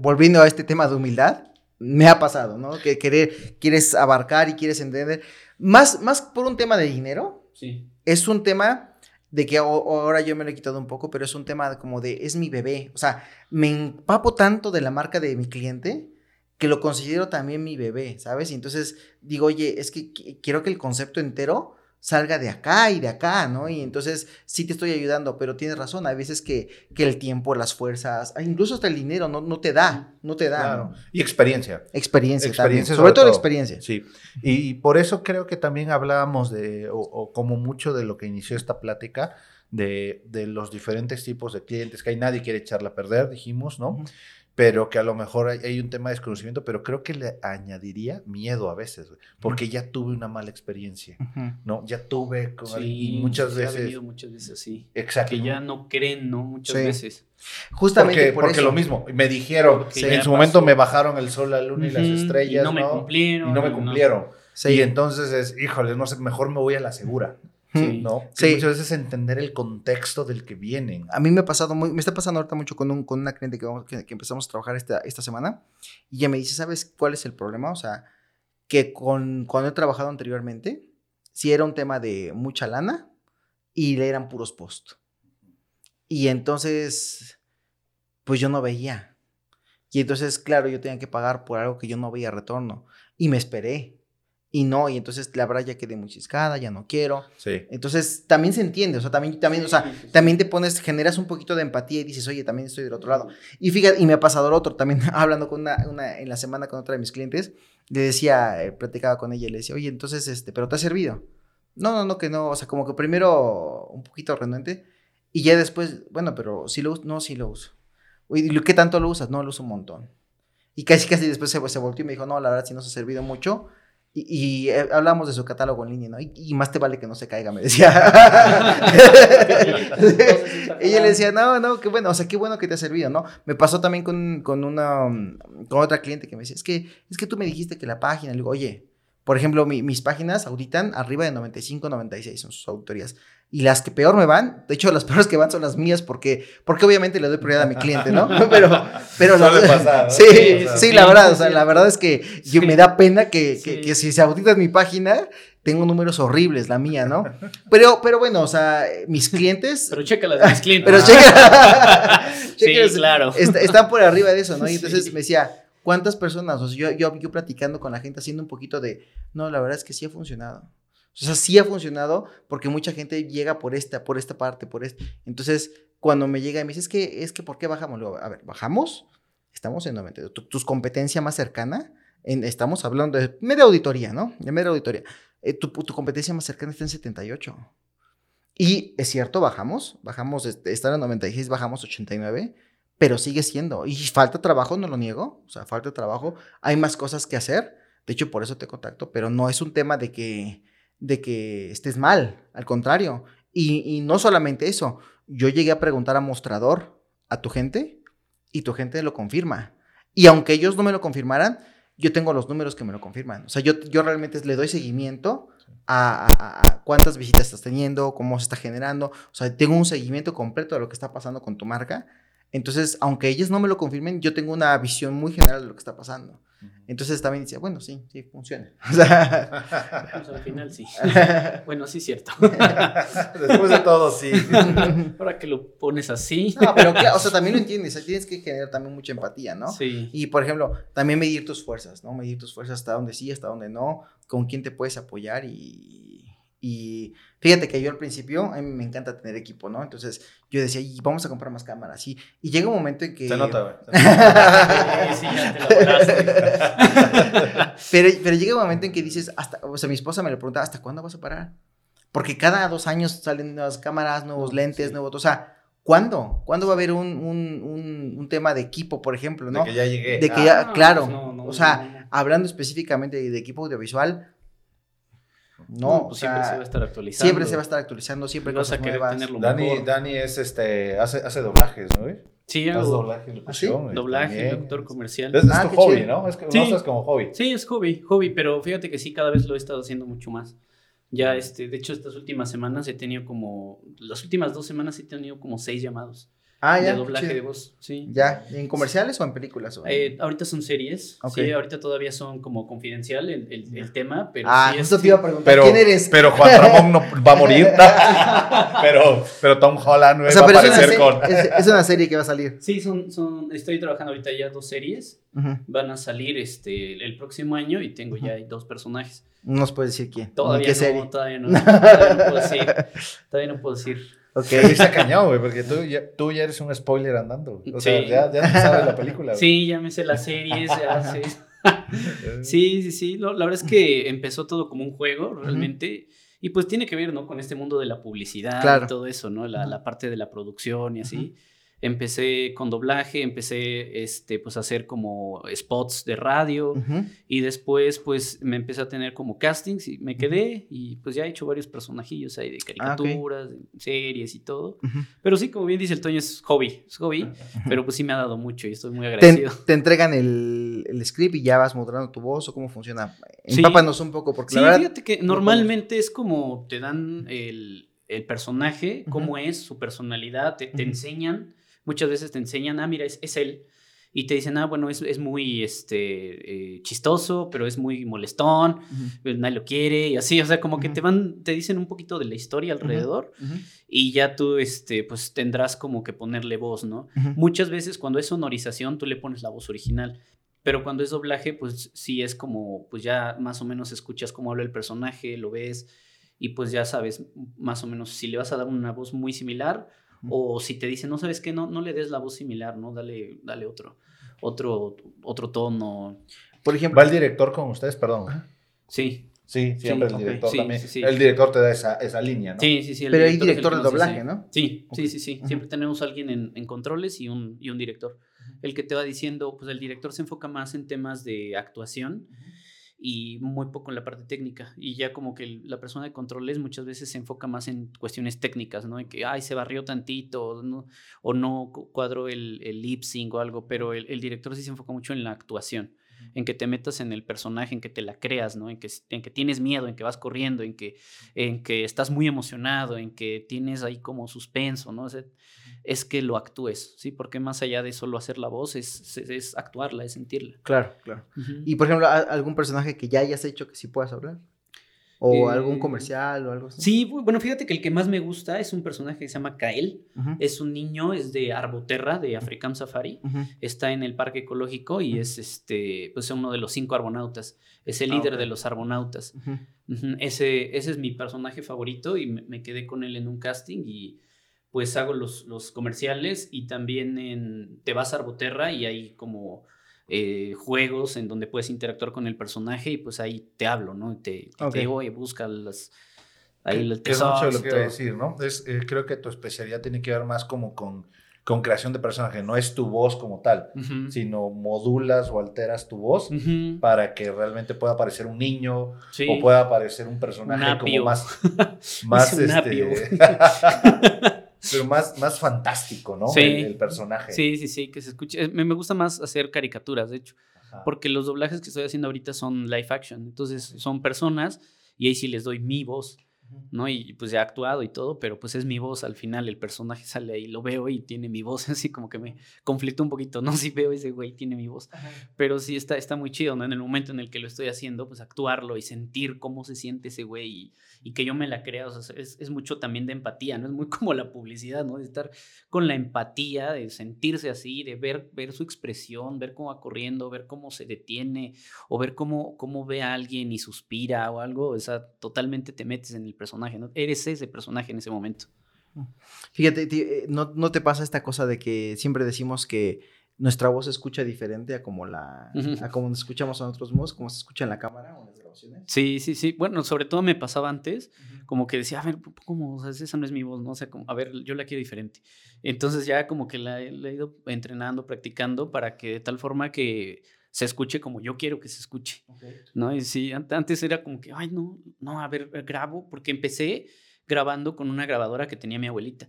volviendo a este tema de humildad, me ha pasado, ¿no? Que querer, quieres abarcar y quieres entender, más, más por un tema de dinero, sí. es un tema de que ahora yo me lo he quitado un poco, pero es un tema como de, es mi bebé, o sea, me empapo tanto de la marca de mi cliente que lo considero también mi bebé, ¿sabes? Y entonces digo, oye, es que quiero que el concepto entero salga de acá y de acá, ¿no? Y entonces sí te estoy ayudando, pero tienes razón, hay veces que, que el tiempo, las fuerzas, ah, incluso hasta el dinero no, no te da, no te da. Claro. Y experiencia. Experiencia, experiencia Sobre, todo, la experiencia. Sí, y, por eso creo que también hablábamos de, o, como mucho de lo que inició esta plática, de, de, los diferentes tipos de clientes que hay, nadie quiere echarla a perder, dijimos, ¿no? Pero que a lo mejor hay, un tema de desconocimiento, pero creo que le añadiría miedo a veces, porque ya tuve una mala experiencia, ¿no? Ya tuve con sí, muchas veces. muchas veces sí. Exacto. Que ya no creen, ¿no? Muchas veces. Justamente porque, porque lo mismo, me dijeron, en su momento me bajaron el sol, la luna y las estrellas, y no, me cumplieron. Y no me cumplieron. Y entonces es, híjole, no sé, mejor me voy a la segura. Sí. ¿no? Sí. Muchas veces entender el contexto del que vienen. A mí me ha pasado muy, me está pasando ahorita mucho con, un, con una cliente que, que, empezamos a trabajar esta, esta semana y ella me dice, ¿sabes cuál es el problema? O sea, que con, cuando he trabajado anteriormente, si era un tema de mucha lana y le eran puros post. Y entonces, pues yo no veía. Y entonces, claro, yo tenía que pagar por algo que yo no veía retorno. Y me esperé y no, y entonces la verdad ya quedé muy ciscada, ya no quiero. Sí. Entonces también se entiende, o sea, también, también, o sea, también te pones, generas un poquito de empatía y dices, oye, también estoy del otro lado. Y fíjate, y me ha pasado lo otro, también *laughs* hablando con una, una, en la semana con otra de mis clientes, le decía, eh, platicaba con ella y le decía, oye, entonces, este, ¿pero te ha servido? No, no, no, que no, o sea, como que primero un poquito renuente y ya después, bueno, pero si lo uso, no, sí lo uso. Oye, ¿qué tanto lo usas? No, lo uso un montón. Y casi, casi después se, se volteó y me dijo, no, la verdad sí nos ha servido mucho y, eh, hablamos de su catálogo en línea, ¿no? Y, más te vale que no se caiga, me decía. *laughs* *laughs* y ella le decía, no, no, qué bueno, o sea, qué bueno que te ha servido, ¿no? Me pasó también con, con una, con otra cliente que me decía, es que, es que tú me dijiste que la página, le digo, oye, por ejemplo, mis páginas auditan arriba de 95, 96 son sus auditorías. Y las que peor me van, de hecho, las *laughs* peores que van son las mías porque, porque obviamente le doy prioridad a mi cliente, ¿no? *laughs* Pero, pero sí, sí, la verdad, o sea, la verdad es que yo, me da pena que, que, si se audita mi página, tengo números horribles, la mía, ¿no? Pero, pero bueno, o sea, mis clientes. *laughs* Pero checa las de mis clientes. Pero checa. sí, claro. están por arriba de eso, ¿no? Y entonces me decía, ¿Cuántas personas? O sea, yo, yo, yo platicando con la gente, haciendo un poquito de, no, la verdad es que sí ha funcionado. O sea, sí ha funcionado porque mucha gente llega por esta, por esta parte, por este. Entonces, cuando me llega y me dice, es que, es que, ¿por qué bajamos? Luego, a ver, ¿bajamos? Estamos en 92. Tu, tu competencia más cercana, en, estamos hablando de media auditoría, ¿no? De media auditoría. Eh, tu, tu, competencia más cercana está en 78. Y es cierto, bajamos, bajamos, estar en 96, bajamos 89, pero sigue siendo. Y falta trabajo, no lo niego. O sea, falta trabajo. Hay más cosas que hacer. De hecho, por eso te contacto, pero no es un tema de que, de que estés mal. Al contrario. Y, no solamente eso. Yo llegué a preguntar a mostrador a tu gente y tu gente lo confirma. Y aunque ellos no me lo confirmaran, yo tengo los números que me lo confirman. O sea, yo, yo realmente le doy seguimiento a, a, cuántas visitas estás teniendo, cómo se está generando. O sea, tengo un seguimiento completo de lo que está pasando con tu marca entonces, aunque ellos no me lo confirmen, yo tengo una visión muy general de lo que está pasando. Entonces también decía, bueno, sí, sí, funciona. *laughs* O sea, pues al final sí. *laughs* bueno, sí es cierto. *laughs* Después de todo, sí. Ahora que lo pones así. No, pero claro, o sea, también lo entiendes, tienes que generar también mucha empatía, ¿no? Sí. Y por ejemplo, también medir tus fuerzas, ¿no? Medir tus fuerzas hasta donde sí, hasta donde no, con quién te puedes apoyar y, y fíjate que yo al principio, a mí me encanta tener equipo, ¿no? Entonces yo decía, y vamos a comprar más cámaras. Y, y llega un momento en que... Se nota, güey. *laughs* sí, *laughs* pero, pero llega un momento en que dices, hasta, o sea, mi esposa me lo pregunta, ¿hasta cuándo vas a parar? Porque cada dos años salen nuevas cámaras, nuevos lentes, nuevos... O sea, ¿Cuándo? ¿Cuándo va a haber un, un, un, un tema de equipo, por ejemplo, no? De que ya llegué. De que Ah, ya, claro. pues no, no, o sea, no, no. hablando específicamente de equipo audiovisual, no, No, o pues sea, siempre se va a estar actualizando. siempre se va a estar actualizando, siempre Vas a cosas querer nuevas. tenerlo Dani, mejor. Dani es este, hace, hace doblajes, ¿no? Sí, Hace hago doblaje, locución. güey, doblaje, también. locutor comercial. Es, es Ah, tu hobby, chido. ¿no? Es que Sí. lo haces como hobby. Sí, es hobby, hobby, pero fíjate que sí, cada vez lo he estado haciendo mucho más. Ya, este, de hecho, estas últimas semanas he tenido como, las últimas dos semanas he tenido como seis llamados Ah, ya. de doblaje de voz, sí. Ya, ¿en comerciales o en películas? o en- Eh, ahorita son series, Ok. sí, ahorita todavía son como confidencial el, el- el tema, pero ah, sí, justo es- te iba a preguntar, Pero, ¿quién eres? pero Juan Ramón no va a morir. *laughs* pero, pero Tom Holland o sea, va a es aparecer se- con. es, es una serie que va a salir. Sí, son, son, estoy trabajando ahorita ya dos series, Ujú. van a salir este, el próximo año y tengo ya dos personajes. No nos puedes decir quién. Todavía qué no, serie. todavía no, todavía no puedo decir, *laughs* todavía no puedo decir. Ok. Sí, está cañón, güey, porque tú ya, tú ya eres un spoiler andando. O sea, Sí. ya, ya te sabes la película. güey. Sí, ya me sé las series, ya *laughs* sé. Sí, sí, sí. lo- la verdad es que empezó todo como un juego, realmente. Y pues tiene que ver, ¿no? Con este mundo de la publicidad Claro. y todo eso, ¿no? La, la parte de la producción y así. Empecé con doblaje, empecé, este, pues a hacer como spots de radio. Y después, pues, me empecé a tener como castings y me quedé. Y pues ya he hecho varios personajillos ahí de Ah, caricaturas, de series y todo. Pero sí, como bien dice el Toño, es hobby, es hobby. Pero pues sí me ha dado mucho y estoy muy agradecido. te entregan el, el script y ya vas mostrando tu voz o cómo funciona. Sí. Empápanos un poco, porque Sí, la verdad. fíjate que normalmente es como te dan el, el personaje, cómo es, su personalidad, te, te enseñan, muchas veces te enseñan, ah, mira, es, es él. Y te dicen, ah, bueno, es, es muy este, eh, chistoso, pero es muy molestón, Ujú. pues, nadie lo quiere, y así, o sea, como que Ujú. te van, te dicen un poquito de la historia alrededor, Ujú. y ya tú, este, pues tendrás como que ponerle voz, ¿no? Muchas veces cuando es sonorización tú le pones la voz original, pero cuando es doblaje pues sí es como, pues ya más o menos escuchas cómo habla el personaje, lo ves y pues ya sabes más o menos si le vas a dar una voz muy similar o si te dicen, no sabes qué, no, no le des la voz similar, ¿no? Dale, dale otro, otro, otro tono. Por ejemplo, ¿Va el director con ustedes? Perdón. Sí, Sí, siempre Sí, el director Sí, también. sí, sí. El director te da esa, esa línea, ¿no? sí, sí, sí. el pero hay director de doblaje, ¿no? Sí, sí, sí, sí. Siempre tenemos a alguien en, en controles y un, y un director. El que te va diciendo, pues el director se enfoca más en temas de actuación y muy poco en la parte técnica. Y ya como que la persona de controles muchas veces se enfoca más en cuestiones técnicas, ¿no? En que, ay, se barrió tantito, o no, o no cu- cuadró el, el lip sync o algo, pero el, el director sí se enfoca mucho en la actuación, en que te metas en el personaje, en que te la creas, ¿no? En que, en que tienes miedo, en que vas corriendo, en que, en que estás muy emocionado, en que tienes ahí como suspenso, ¿no? O sea, es que lo actúes, ¿sí? Porque más allá de solo hacer la voz, es, es, es actuarla, es sentirla. Claro, claro. Y por ejemplo, ¿a- ¿algún personaje que ya hayas hecho que sí puedas hablar? ¿O Eh, algún comercial o algo así? Sí, bu- bueno, fíjate que el que más me gusta es un personaje que se llama Kael. Es un niño, es de Arboterra, de African Safari. Está en el parque ecológico y es este, pues uno de los cinco arbonautas. Es el Ah, líder de los arbonautas. Ese, ese es mi personaje favorito y me, me quedé con él en un casting y pues hago los, los comerciales y también en, te vas a Arboterra y hay como eh, juegos en donde puedes interactuar con el personaje y pues ahí te hablo, ¿no? Y Te, te digo, oye, busca las... Ahí los que es mucho lo que iba a todo. decir, ¿no? Es, eh, creo que tu especialidad tiene que ver más como con, con creación de personaje, no es tu voz como tal, sino modulas o alteras tu voz para que realmente pueda aparecer un niño Sí. o pueda aparecer un personaje Un como más, *laughs* más este, *laughs* *laughs* pero más, más fantástico, ¿no? Sí. El, el personaje. Sí, sí, sí, que se escuche. Eh, Me, me gusta más hacer caricaturas, de hecho, Ajá. porque los doblajes que estoy haciendo ahorita son live action, entonces son personas y ahí sí les doy mi voz, ¿no? Y pues ya he actuado y todo, pero pues es mi voz al final, el personaje *laughs* sale ahí, lo veo y tiene mi voz, *laughs* así como que me conflictó un poquito, ¿no? *laughs* Si veo ese güey, tiene mi voz, pero sí está, está muy chido, ¿no? En el momento en el que lo estoy haciendo, pues actuarlo y sentir cómo se siente ese güey y, y que yo me la crea, o sea, es, es mucho también de empatía, ¿no? Es muy *laughs* como la publicidad, ¿no? De estar con la empatía, de sentirse así, de ver, ver su expresión, ver cómo va corriendo, ver cómo se detiene o ver cómo, cómo ve a alguien y suspira o algo, o sea, totalmente te metes en el personaje, ¿no? Eres ese personaje en ese momento. Fíjate, eh, no, no te pasa esta cosa de que siempre decimos que nuestra voz se escucha diferente a como la a como nos escuchamos a nosotros mismos, como se escucha en la cámara o en las grabaciones. Sí, sí, sí. Bueno, sobre todo me pasaba antes, como que decía, a ver, ¿cómo? O sea, esa no es mi voz, ¿no? O sea, como, a ver, yo la quiero diferente. Entonces ya como que la, he- la he ido entrenando, practicando para que de tal forma que se escuche como yo quiero que se escuche, ¿no? Y sí, an- antes era como que, ay, no, no, a ver, grabo, porque empecé grabando con una grabadora que tenía mi abuelita.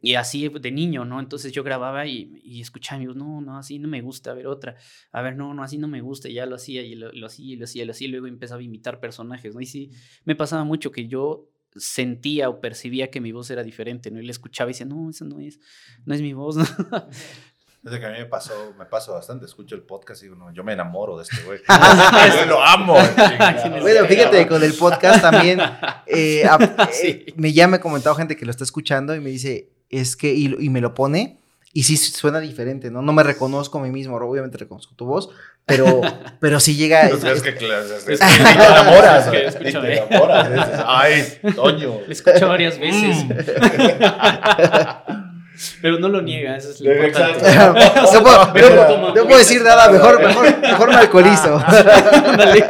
Y así de niño, ¿no? Entonces yo grababa y, y escuchaba, amigos, no, no, así no me gusta, a ver otra, a ver, no, no, así no me gusta, y ya lo hacía, y lo, lo hacía, y lo hacía, y lo hacía, y luego empezaba a imitar personajes, ¿no? Y sí, me pasaba mucho que yo sentía o percibía que mi voz era diferente, ¿no? Y le escuchaba y decía, no, esa no es, no es mi voz, ¿no? *laughs* Desde que a mí me pasó, me pasó bastante, escucho el podcast y digo, no, yo me enamoro de este güey. *laughs* yo lo amo. *laughs* Bueno, fíjate, con el podcast también eh, a- *laughs* Sí. eh, me ya me ha comentado gente que lo está escuchando y me dice, es que, y, y me lo pone, y sí suena diferente, ¿no? No me reconozco a mí mismo, obviamente reconozco tu voz, pero, pero sí llega... Pues es- que, claro, es- Es es- que- y te enamoras. es que y escúchame. te enamoras. dices, Ay, Toño. Lo escucho varias veces, Mm. Pero no lo niega, eso es lo Exacto. importante. *laughs* no, puedo, *laughs* Mejor no- toma no puedo decir nada, mejor, *laughs* mejor, mejor me alcoholizo. Ándale.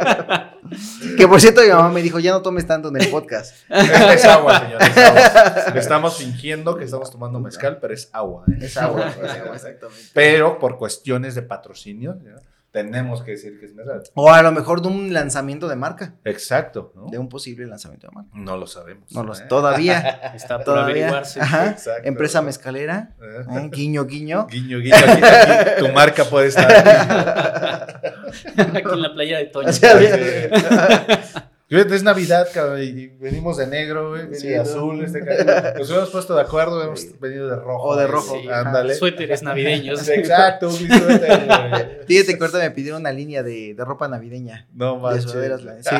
que por cierto, mi mamá me dijo, ya no tomes tanto en el podcast. Es, es agua, señor. Es agua. Estamos fingiendo que estamos tomando mezcal, pero es agua. ¿eh? Es agua, es agua, exactamente. Pero por cuestiones de patrocinio, ¿ya? Tenemos que decir que es mezcal. O a lo mejor de un lanzamiento de marca, Exacto, ¿no? de un posible lanzamiento de marca. No lo sabemos. No lo ¿eh? todavía. *laughs* Está por Todavía. averiguarse. Ajá. Exacto. Empresa mezcalera. ¿Eh? ¿eh? Guiño, guiño. *laughs* Guiño, guiño, aquí, aquí, tu marca puede estar aquí. *laughs* Aquí en la playa de Toño. O sea, Fíjate, Es Navidad, cabrón, y venimos de negro, güey, Sí, de azul, este cabrón. Nos hemos puesto de acuerdo, hemos venido de rojo. O de rojo, sí, ándale. Suéteres navideños. Exacto, mi suéter, *laughs* güey. Fíjate que ahorita me pidieron una línea de, de ropa navideña. No De manches. sudaderas, la- sí.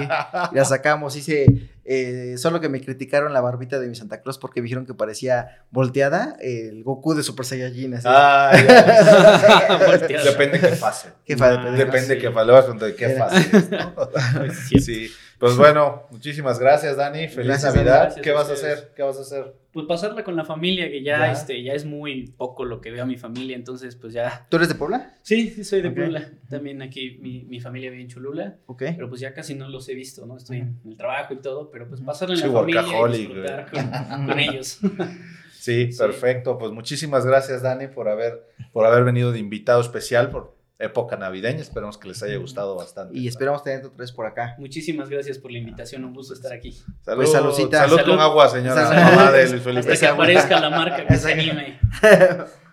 Y *laughs* la sacamos. Hice, eh, solo que me criticaron la barbita de mi Santa Claus porque me dijeron que parecía volteada el Goku de Super Saiyajin. Así. Ah, ya. *laughs* Depende que pase. Qué fa- Ah, Depende sí. que a preguntar, qué fácil es, ¿no? Sí. Pues *laughs* bueno, muchísimas gracias, Dani. Feliz Gracias, Navidad. ¿Qué vas a hacer? ¿Qué vas a hacer? Pues pasarla con la familia, que ya, Ya. este, ya es muy poco lo que veo a mi familia, entonces pues ya. ¿Tú eres de Puebla? Sí, sí soy de. Puebla. También aquí mi, mi familia vive en Cholula, Ok. pero pues ya casi no los he visto, ¿no? Estoy en el trabajo y todo, pero pues pasarla en Sí, la familia y disfrutar con, *laughs* con ellos. Sí, Sí. perfecto. Pues muchísimas gracias, Dani, por haber, por haber venido de invitado especial por época navideña. Esperamos que les haya gustado bastante. Y esperamos tenerte otra vez por acá. Muchísimas gracias por la invitación, un gusto estar aquí. Salud, Pues, saludcita. Salud, Salud. con agua, señora Salud. mamá de Luis Felipe. Hasta que aparezca la marca que se anime. *laughs*